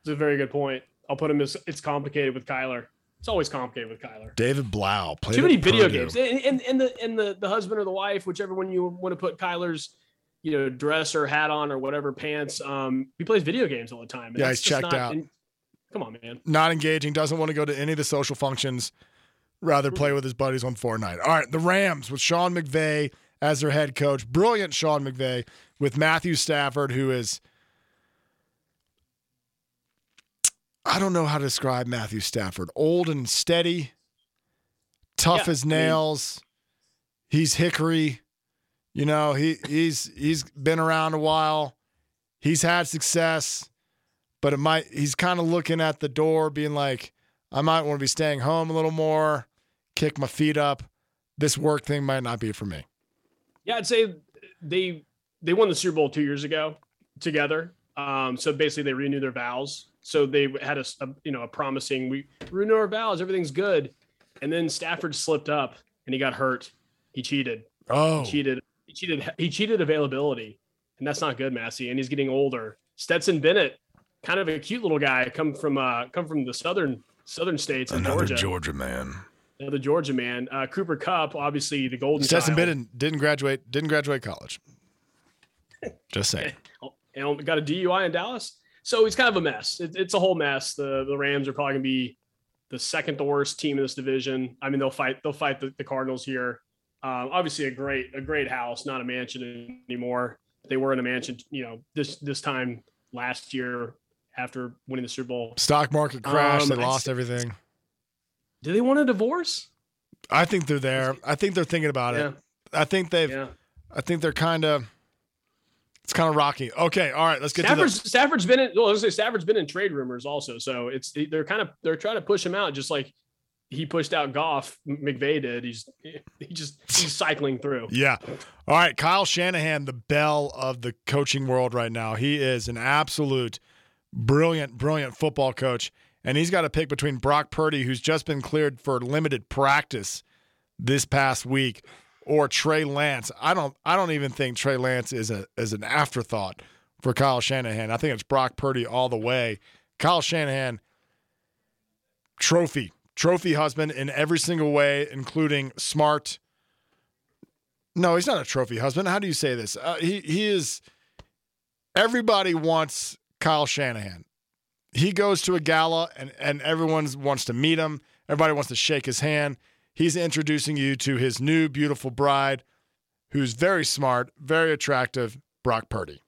It's a very good point. I'll put him as it's complicated with Kyler. It's always complicated with Kyler. David Blough played Too many video Purdue. games, and, and and the and the the husband or the wife, whichever one you want to put Kyler's, you know, dress or hat on or whatever pants. Um, he plays video games all the time. and Yeah, that's he's just checked not- out. and- come on, man. not engaging, doesn't want to go to any of the social functions, rather play with his buddies on Fortnite. All right, the Rams with Sean McVay as their head coach. Brilliant Sean McVay with Matthew Stafford, who is. I don't know how to describe Matthew Stafford. Old and steady, tough Yeah, as I mean- nails. he's hickory. You know, he he's he's been around a while. He's had success but it might he's kind of looking at the door being like i might want to be staying home a little more kick my feet up this work thing might not be for me Yeah, I'd say they they won the Super Bowl two years ago together. Um, so basically, they renewed their vows. So they had a, a, you know a promising we renew our vows, everything's good, and then Stafford slipped up and he got hurt. He cheated. oh He cheated. He cheated. He cheated availability, and that's not good, Massey. And he's getting older. Stetson Bennett, kind of a cute little guy, come from uh come from the southern southern states another Georgia. georgia man Another Georgia man. Uh, Cooper Kupp, obviously the golden stetson child. didn't graduate didn't graduate college just saying and got a DUI in Dallas. So it's kind of a mess. It, it's a whole mess. The the Rams are probably gonna be the second to worst team in this division. I mean, they'll fight they'll fight the, the Cardinals here. Um, obviously, a great a great house, not a mansion anymore. They were in a mansion, you know, this this time last year after winning the Super Bowl. stock market crash Um, they lost everything Do they want a divorce? i think they're there i think they're thinking about Yeah, it i think they've yeah. i think they're kind of it's kind of rocky okay all right let's get Stafford's to Stafford's been in. Well, I was say Stafford's been in trade rumors also. So it's they're kind of they're trying to push him out, just like he pushed out Goff. McVay did. He's he just he's cycling through. Yeah. All right. Kyle Shanahan, the belle of the coaching world right now. He is an absolute brilliant, brilliant football coach. And he's got to pick between Brock Purdy, who's just been cleared for limited practice this past week, or Trey Lance. I don't I don't even think Trey Lance is a is an afterthought for Kyle Shanahan. I think it's Brock Purdy all the way. Kyle Shanahan, trophy, trophy husband in every single way, including smart. No, he's not a trophy husband. How do you say this? Uh, he he is. Everybody wants Kyle Shanahan. He goes to a gala and and everyone wants to meet him. Everybody wants to shake his hand. He's introducing you to his new beautiful bride, who's very smart, very attractive, Brock Purdy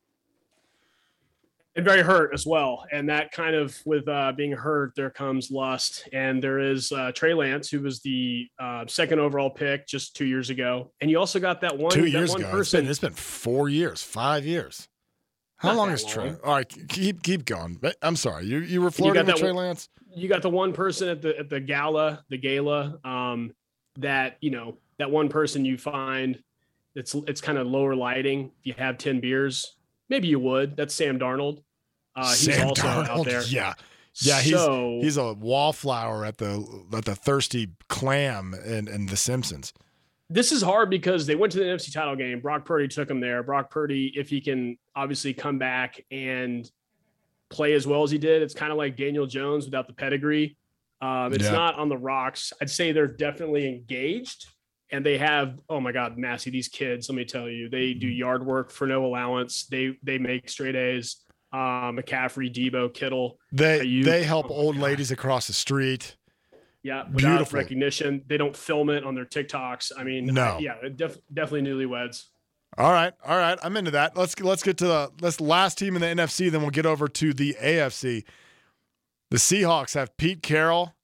and very hurt as well. And that kind of with uh, being hurt, there comes lust. And there is uh, Trey Lance, who was the uh, second overall pick just two years ago. And you also got that one two that years one ago. person. It's been, it's been four years, five years. How Not long is Trey? All right, keep keep going. I'm sorry, you you were flirting got with Trey Lance. you got the one person at the at the gala, the gala, um, that you know that one person you find it's it's kind of lower lighting. If you have ten beers, maybe you would. That's Sam Darnold. Uh, he's Sam also out Darnold, there. Yeah, yeah, he's so, he's a wallflower at the at the thirsty clam in, in The Simpsons. this is hard because they went to the NFC title game. Brock Purdy took him there. Brock Purdy, if he can obviously come back and play as well as he did, it's kind of like Daniel Jones without the pedigree. Um, it's Yeah. not on the rocks. I'd say they're definitely engaged and they have, oh my God, Massey, these kids, let me tell you, they do yard work for no allowance. They, they make straight A's. Um, McCaffrey, Deebo, Kittle. They they help Oh old God. ladies across the street. Yeah. Without Beautiful. recognition. They don't film it on their TikToks. I mean, No. I- yeah, def- definitely newlyweds. All right, all right, I'm into that. Let's let's get to the let's last team in the NFC, then we'll get over to the AFC. The Seahawks have Pete Carroll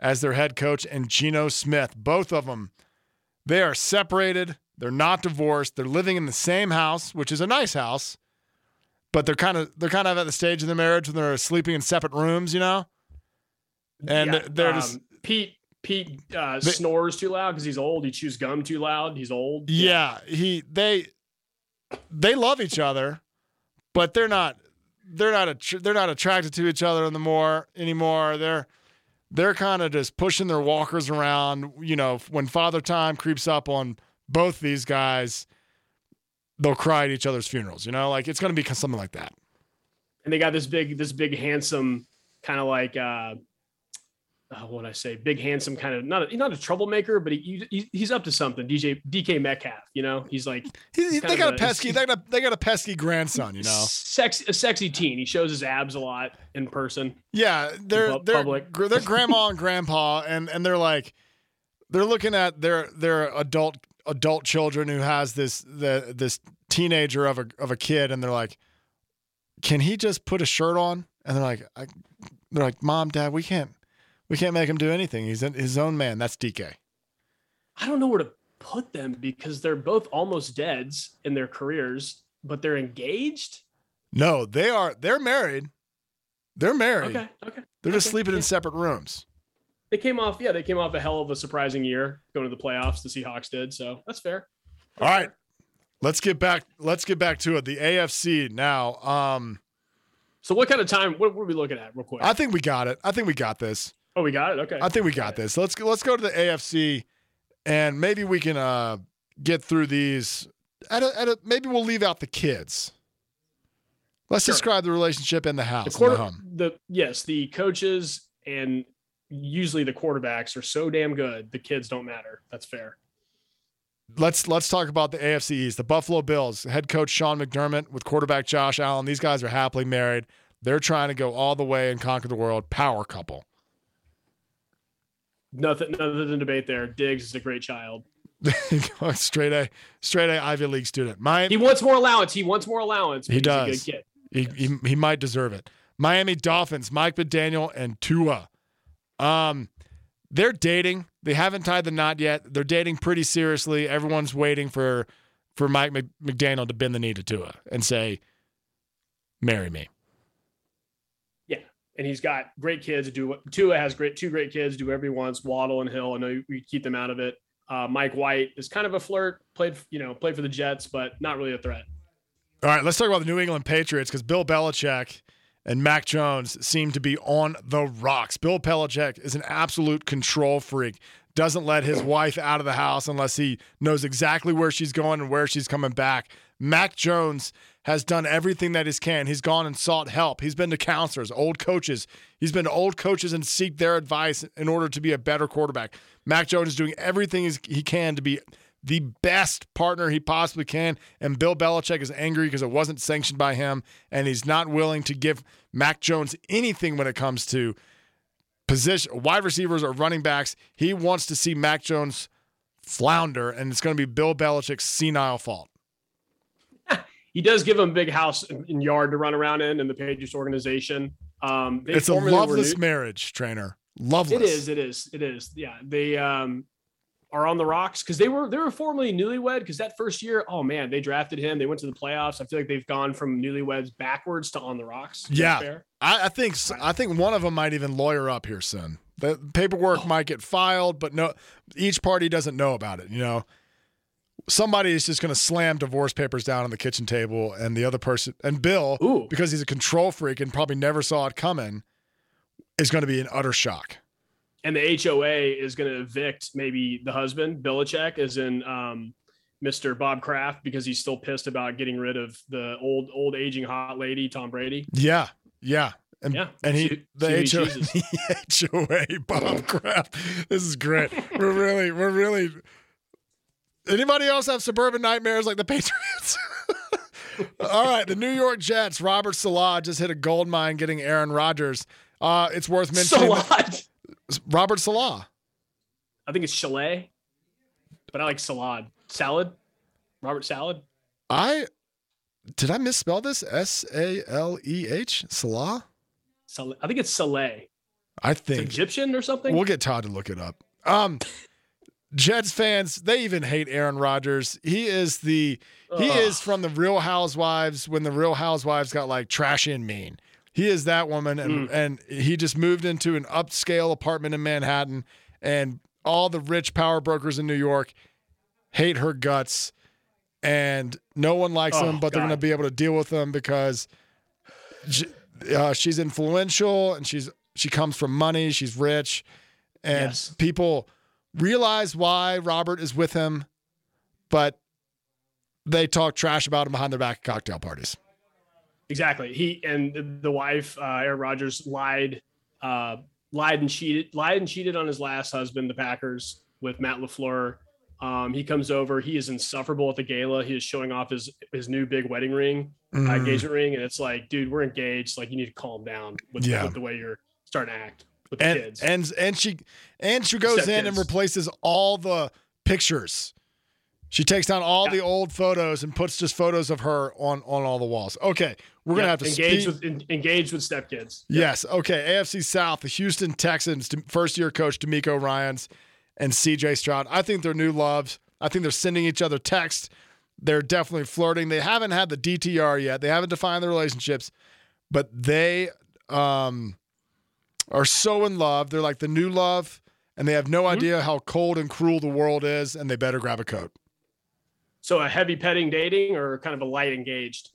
as their head coach and Geno Smith. Both of them, they are separated. They're not divorced. They're living in the same house, which is a nice house, but they're kind of they're kind of at the stage of the marriage when they're sleeping in separate rooms, you know. And Yeah, they're just um, Pete. Pete uh, They- snores too loud because he's old. He chews gum too loud. He's old. Yeah, he they they love each other, but they're not they're not attr they're not attracted to each other anymore anymore. They're they're kind of just pushing their walkers around. You know, when father time creeps up on both these guys, they'll cry at each other's funerals. You know, like it's going to be something like that. and they got this big, this big handsome kind of like uh, uh, what I say, big handsome kind of not a, not a troublemaker, but he, he he's up to something. DJ DK Metcalf, you know, he's like He, he- they got a a- pesky they got a, they got a pesky grandson. You know. sexy, a sexy teen. He shows his abs a lot in person. Yeah, they're they're public. they're grandma and grandpa, and and they're like they're looking at their their adult adult children who has this the this teenager of a of a kid, and they're like, can he just put a shirt on? And they're like, I, they're like, mom, dad, we can't we can't make him do anything. He's his own man. That's DK. I don't know where to put them because they're both almost deads in their careers, but they're engaged. No, they are they're married. They're married. Okay, okay. They're just sleeping in separate rooms. They came off, yeah, they came off a hell of a surprising year going to the playoffs. The Seahawks did, so that's fair. All right. Let's get back. Let's get back to it. The AFC now. Um, So what kind of time? What were we looking at, real quick? I think we got it. I think we got this. Oh, we got it. Okay. I think we got this. Let's let's go to the AFC, and maybe we can uh, get through these. At a, at a, maybe we'll leave out the kids. Let's Sure. describe the relationship in the house, the quarter, the the yes, the coaches and usually the quarterbacks are so damn good. The kids don't matter. That's fair. Let's let's talk about the AFC East. The Buffalo Bills head coach Sean McDermott with quarterback Josh Allen. These guys are happily married. They're trying to go all the way and conquer the world. Power couple. Nothing, nothing to debate there. Diggs is a great child. straight A, straight A Ivy League student. My He wants more allowance. He wants more allowance. He does. He's a good kid. He, he, he might deserve it. Miami Dolphins, Mike McDaniel and Tua. Um, they're dating. They haven't tied the knot yet. They're dating pretty seriously. Everyone's waiting for for Mike McDaniel to bend the knee to Tua and say, "Marry me." And he's got great kids. Do Tua has great two great kids. Do whatever he wants. Waddle and Hill. I know we keep them out of it. Uh, Mike White is kind of a flirt. Played you know played for the Jets, but not really a threat. All right, let's talk about the New England Patriots because Bill Belichick and Mac Jones seem to be on the rocks. Bill Belichick is an absolute control freak. Doesn't let his wife out of the house unless he knows exactly where she's going and where she's coming back. Mac Jones has done everything that he can. He's gone and sought help. He's been to counselors, old coaches. He's been to old coaches and seek their advice in order to be a better quarterback. Mac Jones is doing everything he can to be the best partner he possibly can. And Bill Belichick is angry because it wasn't sanctioned by him, and he's not willing to give Mac Jones anything when it comes to position wide receivers or running backs. He wants to see Mac Jones flounder, and it's going to be Bill Belichick's senile fault. He does give him a big house and yard to run around in in the Patriots organization. Um, it's a loveless marriage, trainer. Loveless. It is. It is. It is. Yeah. They um, are on the rocks because they were they were formerly newlywed because that first year, oh man, they drafted him. They went to the playoffs. I feel like they've gone from newlyweds backwards to on the rocks. Yeah, I, I, think I think one of them might even lawyer up here soon. The paperwork oh. might get filed, but no, each party doesn't know about it. You know, somebody is just going to slam divorce papers down on the kitchen table, and the other person and Bill, Ooh. because he's a control freak and probably never saw it coming, is going to be an utter shock and the HOA is going to evict maybe the husband, Belichick, as in um, Mr. Bob Kraft, because he's still pissed about getting rid of the old, old aging hot lady, Tom Brady. Yeah, yeah. And, yeah, and he the, see HOA, the HOA Bob Kraft. This is great. we're really, we're really. Anybody else have suburban nightmares like the Patriots? All right, the New York Jets. Robert Saleh just hit a gold mine getting Aaron Rodgers. Uh, it's worth mentioning. Saleh. Robert Salah. I think it's chalet, but I like salad. Salad. Robert Salad. I did I misspell this? S A L E H Salah. Saleh. I think it's Saleh. I think it's Egyptian or something. We'll get Todd to look it up. Um, Jets fans, they even hate Aaron Rodgers. He is the he Ugh. is from the Real Housewives when the Real Housewives got like trashy and mean. He is that woman, and, mm. and he just moved into an upscale apartment in Manhattan, and all the rich power brokers in New York hate her guts, and no one likes oh, him, but God. they're going to be able to deal with him because she, uh, she's influential and she's she comes from money, she's rich, and yes. people realize why Robert is with him, but they talk trash about him behind their back at cocktail parties. Exactly. He and the wife, uh, Aaron Rodgers, lied, uh, lied and cheated, lied and cheated on his last husband, the Packers, with Matt LaFleur. Um, he comes over. He is insufferable at the gala. He is showing off his his new big wedding ring, mm. uh, engagement ring, and it's like, dude, we're engaged. Like, you need to calm down with, yeah. with the way you're starting to act with the and, kids. And and she and she goes Step in kids. and replaces all the pictures she takes down all yeah. the old photos and puts just photos of her on on all the walls. Okay, we're gonna have to engage speed. with engage with stepkids. Yes. Okay. AFC South, the Houston Texans, first year coach DeMeco Ryans and CJ Stroud. I think they're new loves. I think they're sending each other texts. They're definitely flirting. They haven't had the DTR yet. They haven't defined their relationships, but they um, are so in love. They're like the new love, and they have no mm-hmm. idea how cold and cruel the world is, and they better grab a coat. So a heavy petting dating or kind of a light engaged?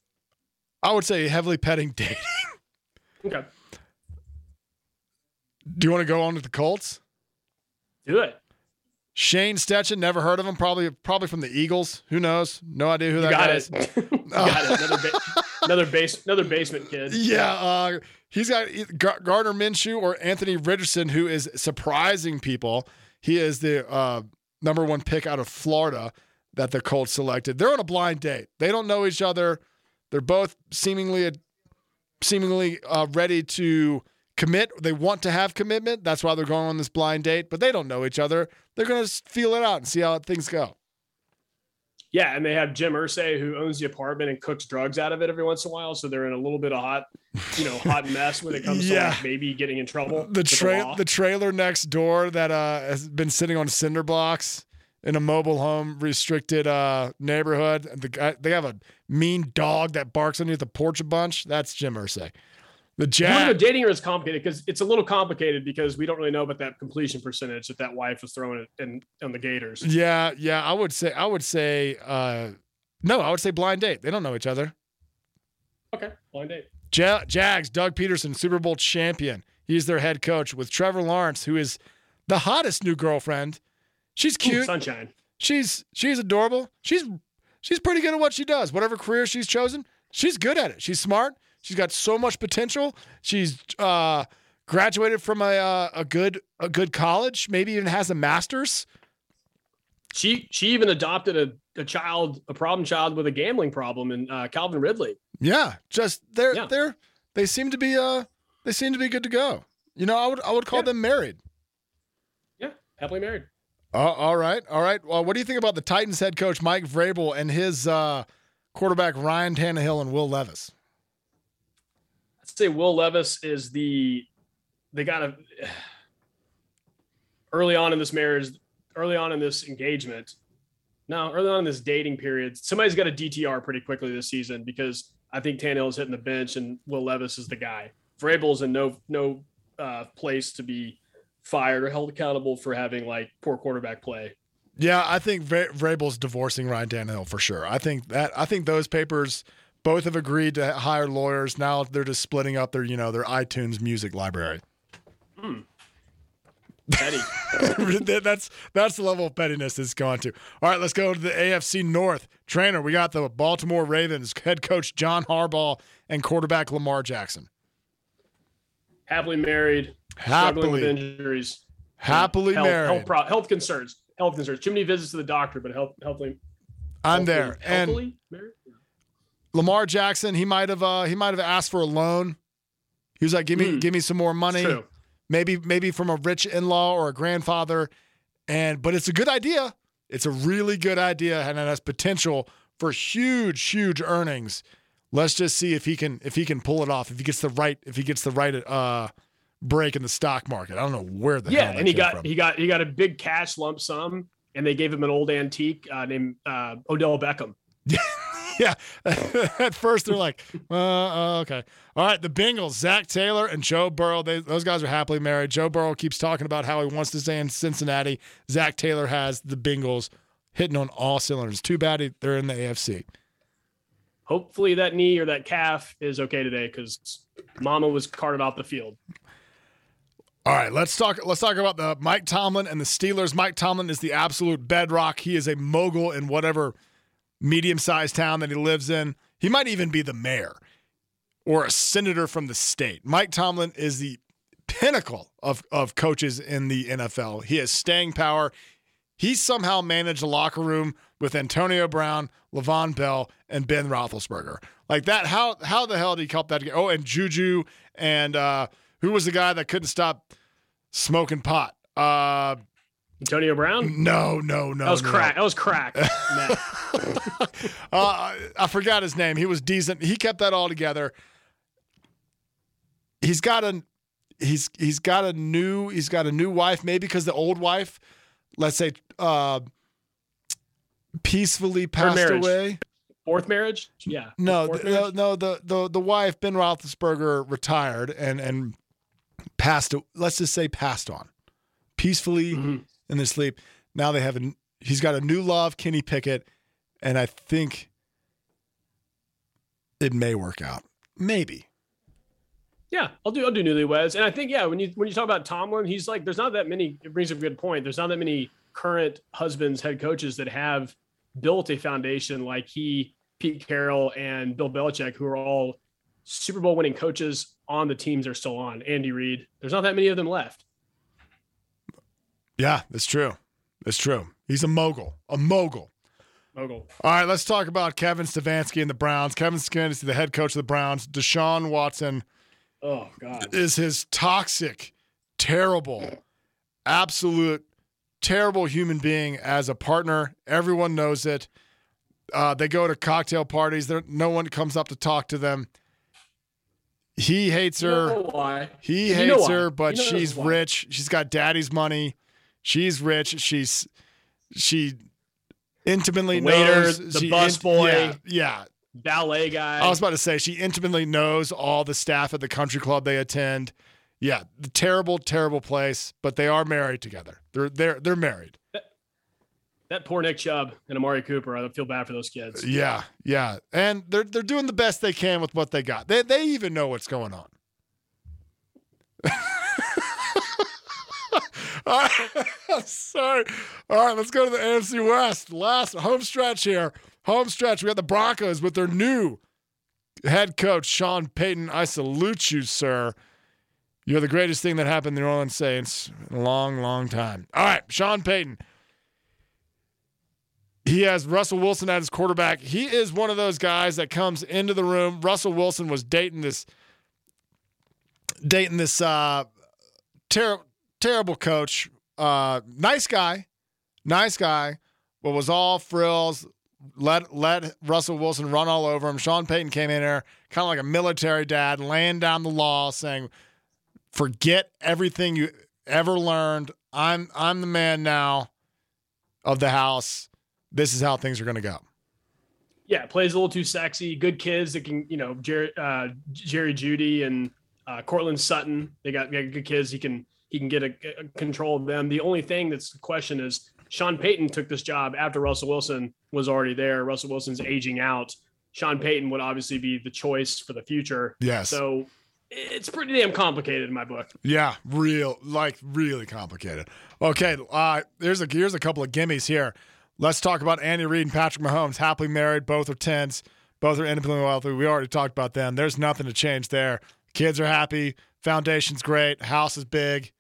I would say heavily petting dating. okay. Do you want to go on to the Colts? Do it. Shane Steichen, never heard of him. Probably, probably from the Eagles. Who knows? No idea who you that got guy it. is. got it. Another, ba- another base, another basement kid. Yeah, uh, he's got Gardner Minshew or Anthony Richardson, who is surprising people. He is the uh, number one pick out of Florida that the Colts selected. They're on a blind date. They don't know each other. They're both seemingly seemingly uh, ready to commit. They want to have commitment. That's why they're going on this blind date. But they don't know each other. They're going to feel it out and see how things go. Yeah, and they have Jim Irsay who owns the apartment and cooks drugs out of it every once in a while. So they're in a little bit of hot, you know, hot mess when it comes yeah. to like maybe getting in trouble. The tra- the, the, trailer next door that uh, has been sitting on cinder blocks in a mobile home restricted uh, neighborhood. The guy, they have a mean dog that barks underneath the porch a bunch. That's Jim Irsay. The Do you want to Jag. go dating or is complicated? Because it's a little complicated because we don't really know about that completion percentage that that wife was throwing it in on the Gators. Yeah, yeah. I would say. I would say. uh No, I would say blind date. They don't know each other. Okay, blind date. Ja- Jags. Doug Pederson, Super Bowl champion. He's their head coach with Trevor Lawrence, who is the hottest new girlfriend. She's Ooh, cute. sunshine. She's she's adorable. She's she's pretty good at what she does. Whatever career she's chosen, she's good at it. She's smart. She's got so much potential. She's uh, graduated from a uh, a good a good college. Maybe even has a master's. She she even adopted a, a child, a problem child with a gambling problem, in uh, Calvin Ridley. Yeah, just they're Yeah. they're they seem to be uh they seem to be good to go. You know, I would I would call Yeah. them married. Yeah, happily married. Uh, all right, all right. Well, what do you think about the Titans head coach Mike Vrabel and his uh, quarterback Ryan Tannehill and Will Levis? Say Will Levis is the they got to early on in this marriage, early on in this engagement. No, early on in this dating period, somebody's got a DTR pretty quickly this season because I think Tannehill's hitting the bench and Will Levis is the guy. Vrabel's in no no uh, place to be fired or held accountable for having like poor quarterback play. Yeah, I think Vra- Vrabel's divorcing Ryan Tannehill for sure. I think that I think those papers both have agreed to hire lawyers. Now they're just splitting up their you know their iTunes music library. Hmm. Petty. That's that's the level of pettiness it's gone to. All right, let's go to the AFC North. Trainer, we got the Baltimore Ravens head coach John Harbaugh and quarterback Lamar Jackson. happily married, struggling with Happily, injuries, happily health, married. health, pro- health concerns, health concerns. Too many visits to the doctor, but health, healthily, I'm healthily- there. And married? Lamar Jackson, he might have uh, he might have asked for a loan. He was like, "Give me Hmm. give me some more money." True. maybe maybe from a rich in-law or a grandfather and but it's a good idea it's a really good idea and it has potential for huge huge earnings let's just see if he can if he can pull it off if he gets the right if he gets the right uh break in the stock market i don't know where the Yeah, and he got from. he got he got a big cash lump sum, and they gave him an old antique uh, named uh, Odell Beckham. yeah. At first they're like uh, uh, okay. All right the bengals zach taylor and joe burrow. They, those guys are happily married. Joe burrow keeps talking about how he wants to stay in cincinnati. Zach taylor has the bengals hitting on all cylinders. Too bad they're in the afc Hopefully that knee or that calf is okay today because Mama was carted off the field. all right let's talk let's talk about the mike tomlin and the steelers. Mike tomlin is the absolute bedrock. He is a mogul in whatever medium-sized town that he lives in he might even be the mayor or a senator from the state. Mike Tomlin is the pinnacle of, of coaches in the NFL. He has staying power. He somehow managed a locker room with Antonio Brown, Le'Veon Bell, and Ben Roethlisberger. Like that, how how the hell did he help that? together? Oh, and Juju, and uh, who was the guy that couldn't stop smoking pot? Uh, Antonio Brown. no, no, no. That was no. crack. That was crack. Uh, I forgot his name. He was decent. He kept that all together. He's got a he's he's got a new he's got a new wife. Maybe because the old wife, let's say, uh, peacefully passed away. Fourth marriage. Yeah. No, Fourth th- marriage? no, no. The the the wife Ben Roethlisberger retired and and passed. Let's just say passed on peacefully Mhm. In their sleep. Now they have a he's got a new love, Kenny Pickett, and I think it may work out. Maybe. Yeah, I'll do I'll do newlyweds, and I think yeah, when you when you talk about Tomlin, he's like there's not that many. It brings up a good point. There's not that many current husbands, head coaches that have built a foundation like he, Pete Carroll, and Bill Belichick, who are all Super Bowl winning coaches on the teams they're still on. Andy Reid. There's not that many of them left. Yeah, that's true. That's true. He's a mogul. A mogul. Mogul. All right, let's talk about Kevin Stefanski and the Browns. Kevin Stefanski, the head coach of the Browns. Deshaun Watson Oh God. is his toxic, terrible, absolute, terrible human being as a partner. Everyone knows it. Uh, they go to cocktail parties. There, no one comes up to talk to them. He hates You her. know why? He You know hates her, but You know she's why. rich. She's got daddy's money. She's rich. She's she intimately waiter, knows. the she bus boy. Yeah, yeah. ballet guy. I was about to say she intimately knows all the staff at the country club they attend. Yeah, the terrible, terrible place, but they are married together. They're they're they're married. that poor Nick Chubb and Amari Cooper. I feel bad for those kids. Yeah, yeah, and they're they're doing the best they can with what they got. They they even know what's going on. All right, sorry. All right, let's go to the AFC West. Last home stretch here. Home stretch. We got the Broncos with their new head coach Sean Payton. I salute you, sir. You're the greatest thing that happened to the New Orleans Saints in a long, long time. All right, Sean Payton. He has Russell Wilson at his quarterback. He is one of those guys that comes into the room. Russell Wilson was dating this dating this uh ter- terrible coach. Uh nice guy. Nice guy, but was all frills. Let let Russell Wilson run all over him. Sean Payton came in there kind of like a military dad, laying down the law, saying, "Forget everything you ever learned. I'm I'm the man now of the house. This is how things are going to go." Yeah, plays a little too sexy. Good kids that can, you know, Jerry, uh, Jerry Jeudy and uh, Courtland Sutton. They got, they got good kids. He can he can get a, a control of them. The only thing that's the question is Sean Payton took this job after Russell Wilson was already there. Russell Wilson's aging out. Sean Payton would obviously be the choice for the future. Yes. So it's pretty damn complicated in my book. Yeah, real like really complicated. Okay, uh here's a here's a couple of gimmies here. Let's talk about Andy Reid and Patrick Mahomes, happily married, both are tens, both are independently wealthy. We already talked about them. There's nothing to change there. Kids are happy, foundation's great, house is big.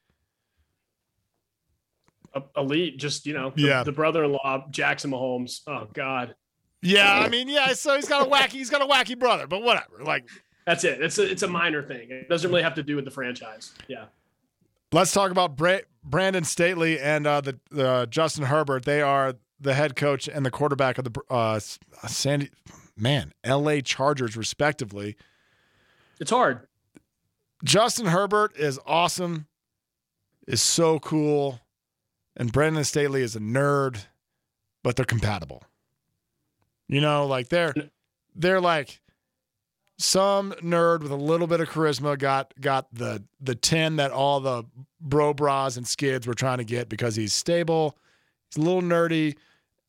Elite, just you know, the, Yeah. the brother-in-law Jackson Mahomes. Oh God, Yeah, I mean, yeah, so he's got a wacky he's got a wacky brother, but whatever. Like that's it. It's a it's a minor thing. It doesn't really have to do with the franchise. Yeah. Let's talk about Bra- Brandon Staley and uh, the, the Justin Herbert. They are the head coach and the quarterback of the uh, Sandy, man, L.A. Chargers, respectively. It's hard. Justin Herbert is awesome, is so cool, and Brandon Staley is a nerd, but they're compatible. You know, like they're they're like some nerd with a little bit of charisma got got the the 10 that all the bro bras and skids were trying to get because he's stable, he's a little nerdy,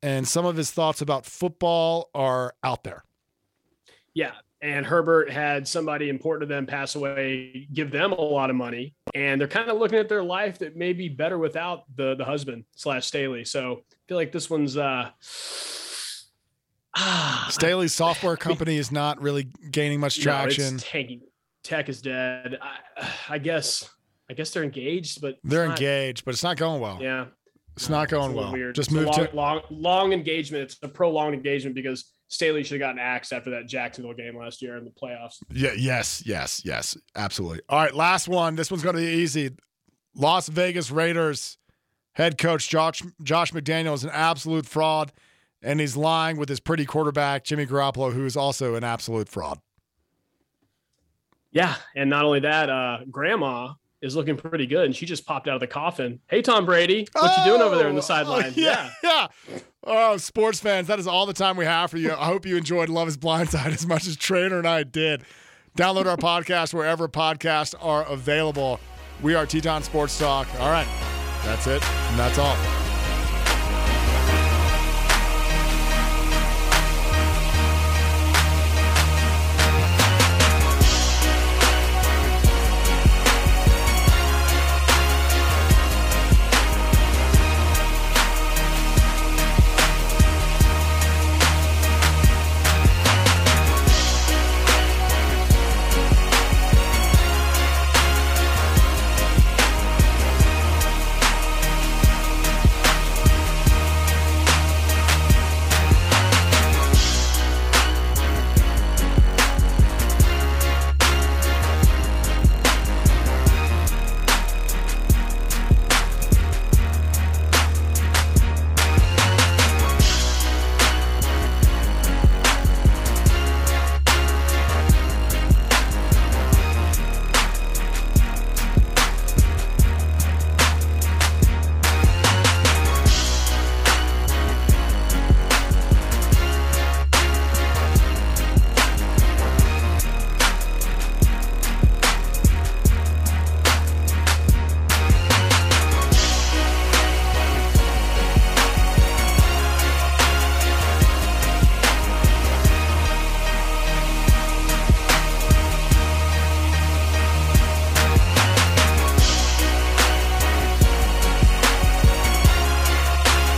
and some of his thoughts about football are out there. Yeah. And Herbert had somebody important to them pass away, give them a lot of money. And they're kind of looking at their life that may be better without the the husband slash Staley. So I feel like this one's uh ah, Staley's software company is not really gaining much no, it's traction. tanking. Tech is dead. I, I guess I guess they're engaged, but They're not- engaged, but it's not going well. Yeah. It's not going little well. Weird. Just It's move long, to long, long engagement. It's a prolonged engagement because Staley should have gotten axed after that Jacksonville game last year in the playoffs. Yeah, yes, yes, yes, absolutely. All right, last one. This one's going to be easy. Las Vegas Raiders head coach Josh Josh McDaniel is an absolute fraud, and he's lying with his pretty quarterback Jimmy Garoppolo, who is also an absolute fraud. Yeah, and not only that, uh, Grandma is looking pretty good, and she just popped out of the coffin. Hey, Tom Brady, what you doing over there in the Oh, oh sideline? yeah, yeah. Oh, sports fans, that is all the time we have for you. I hope you enjoyed Love is Blindside as much as Trainer and I did. Download our podcast wherever podcasts are available. We are Teton Sports Talk. All right, that's it, and that's all.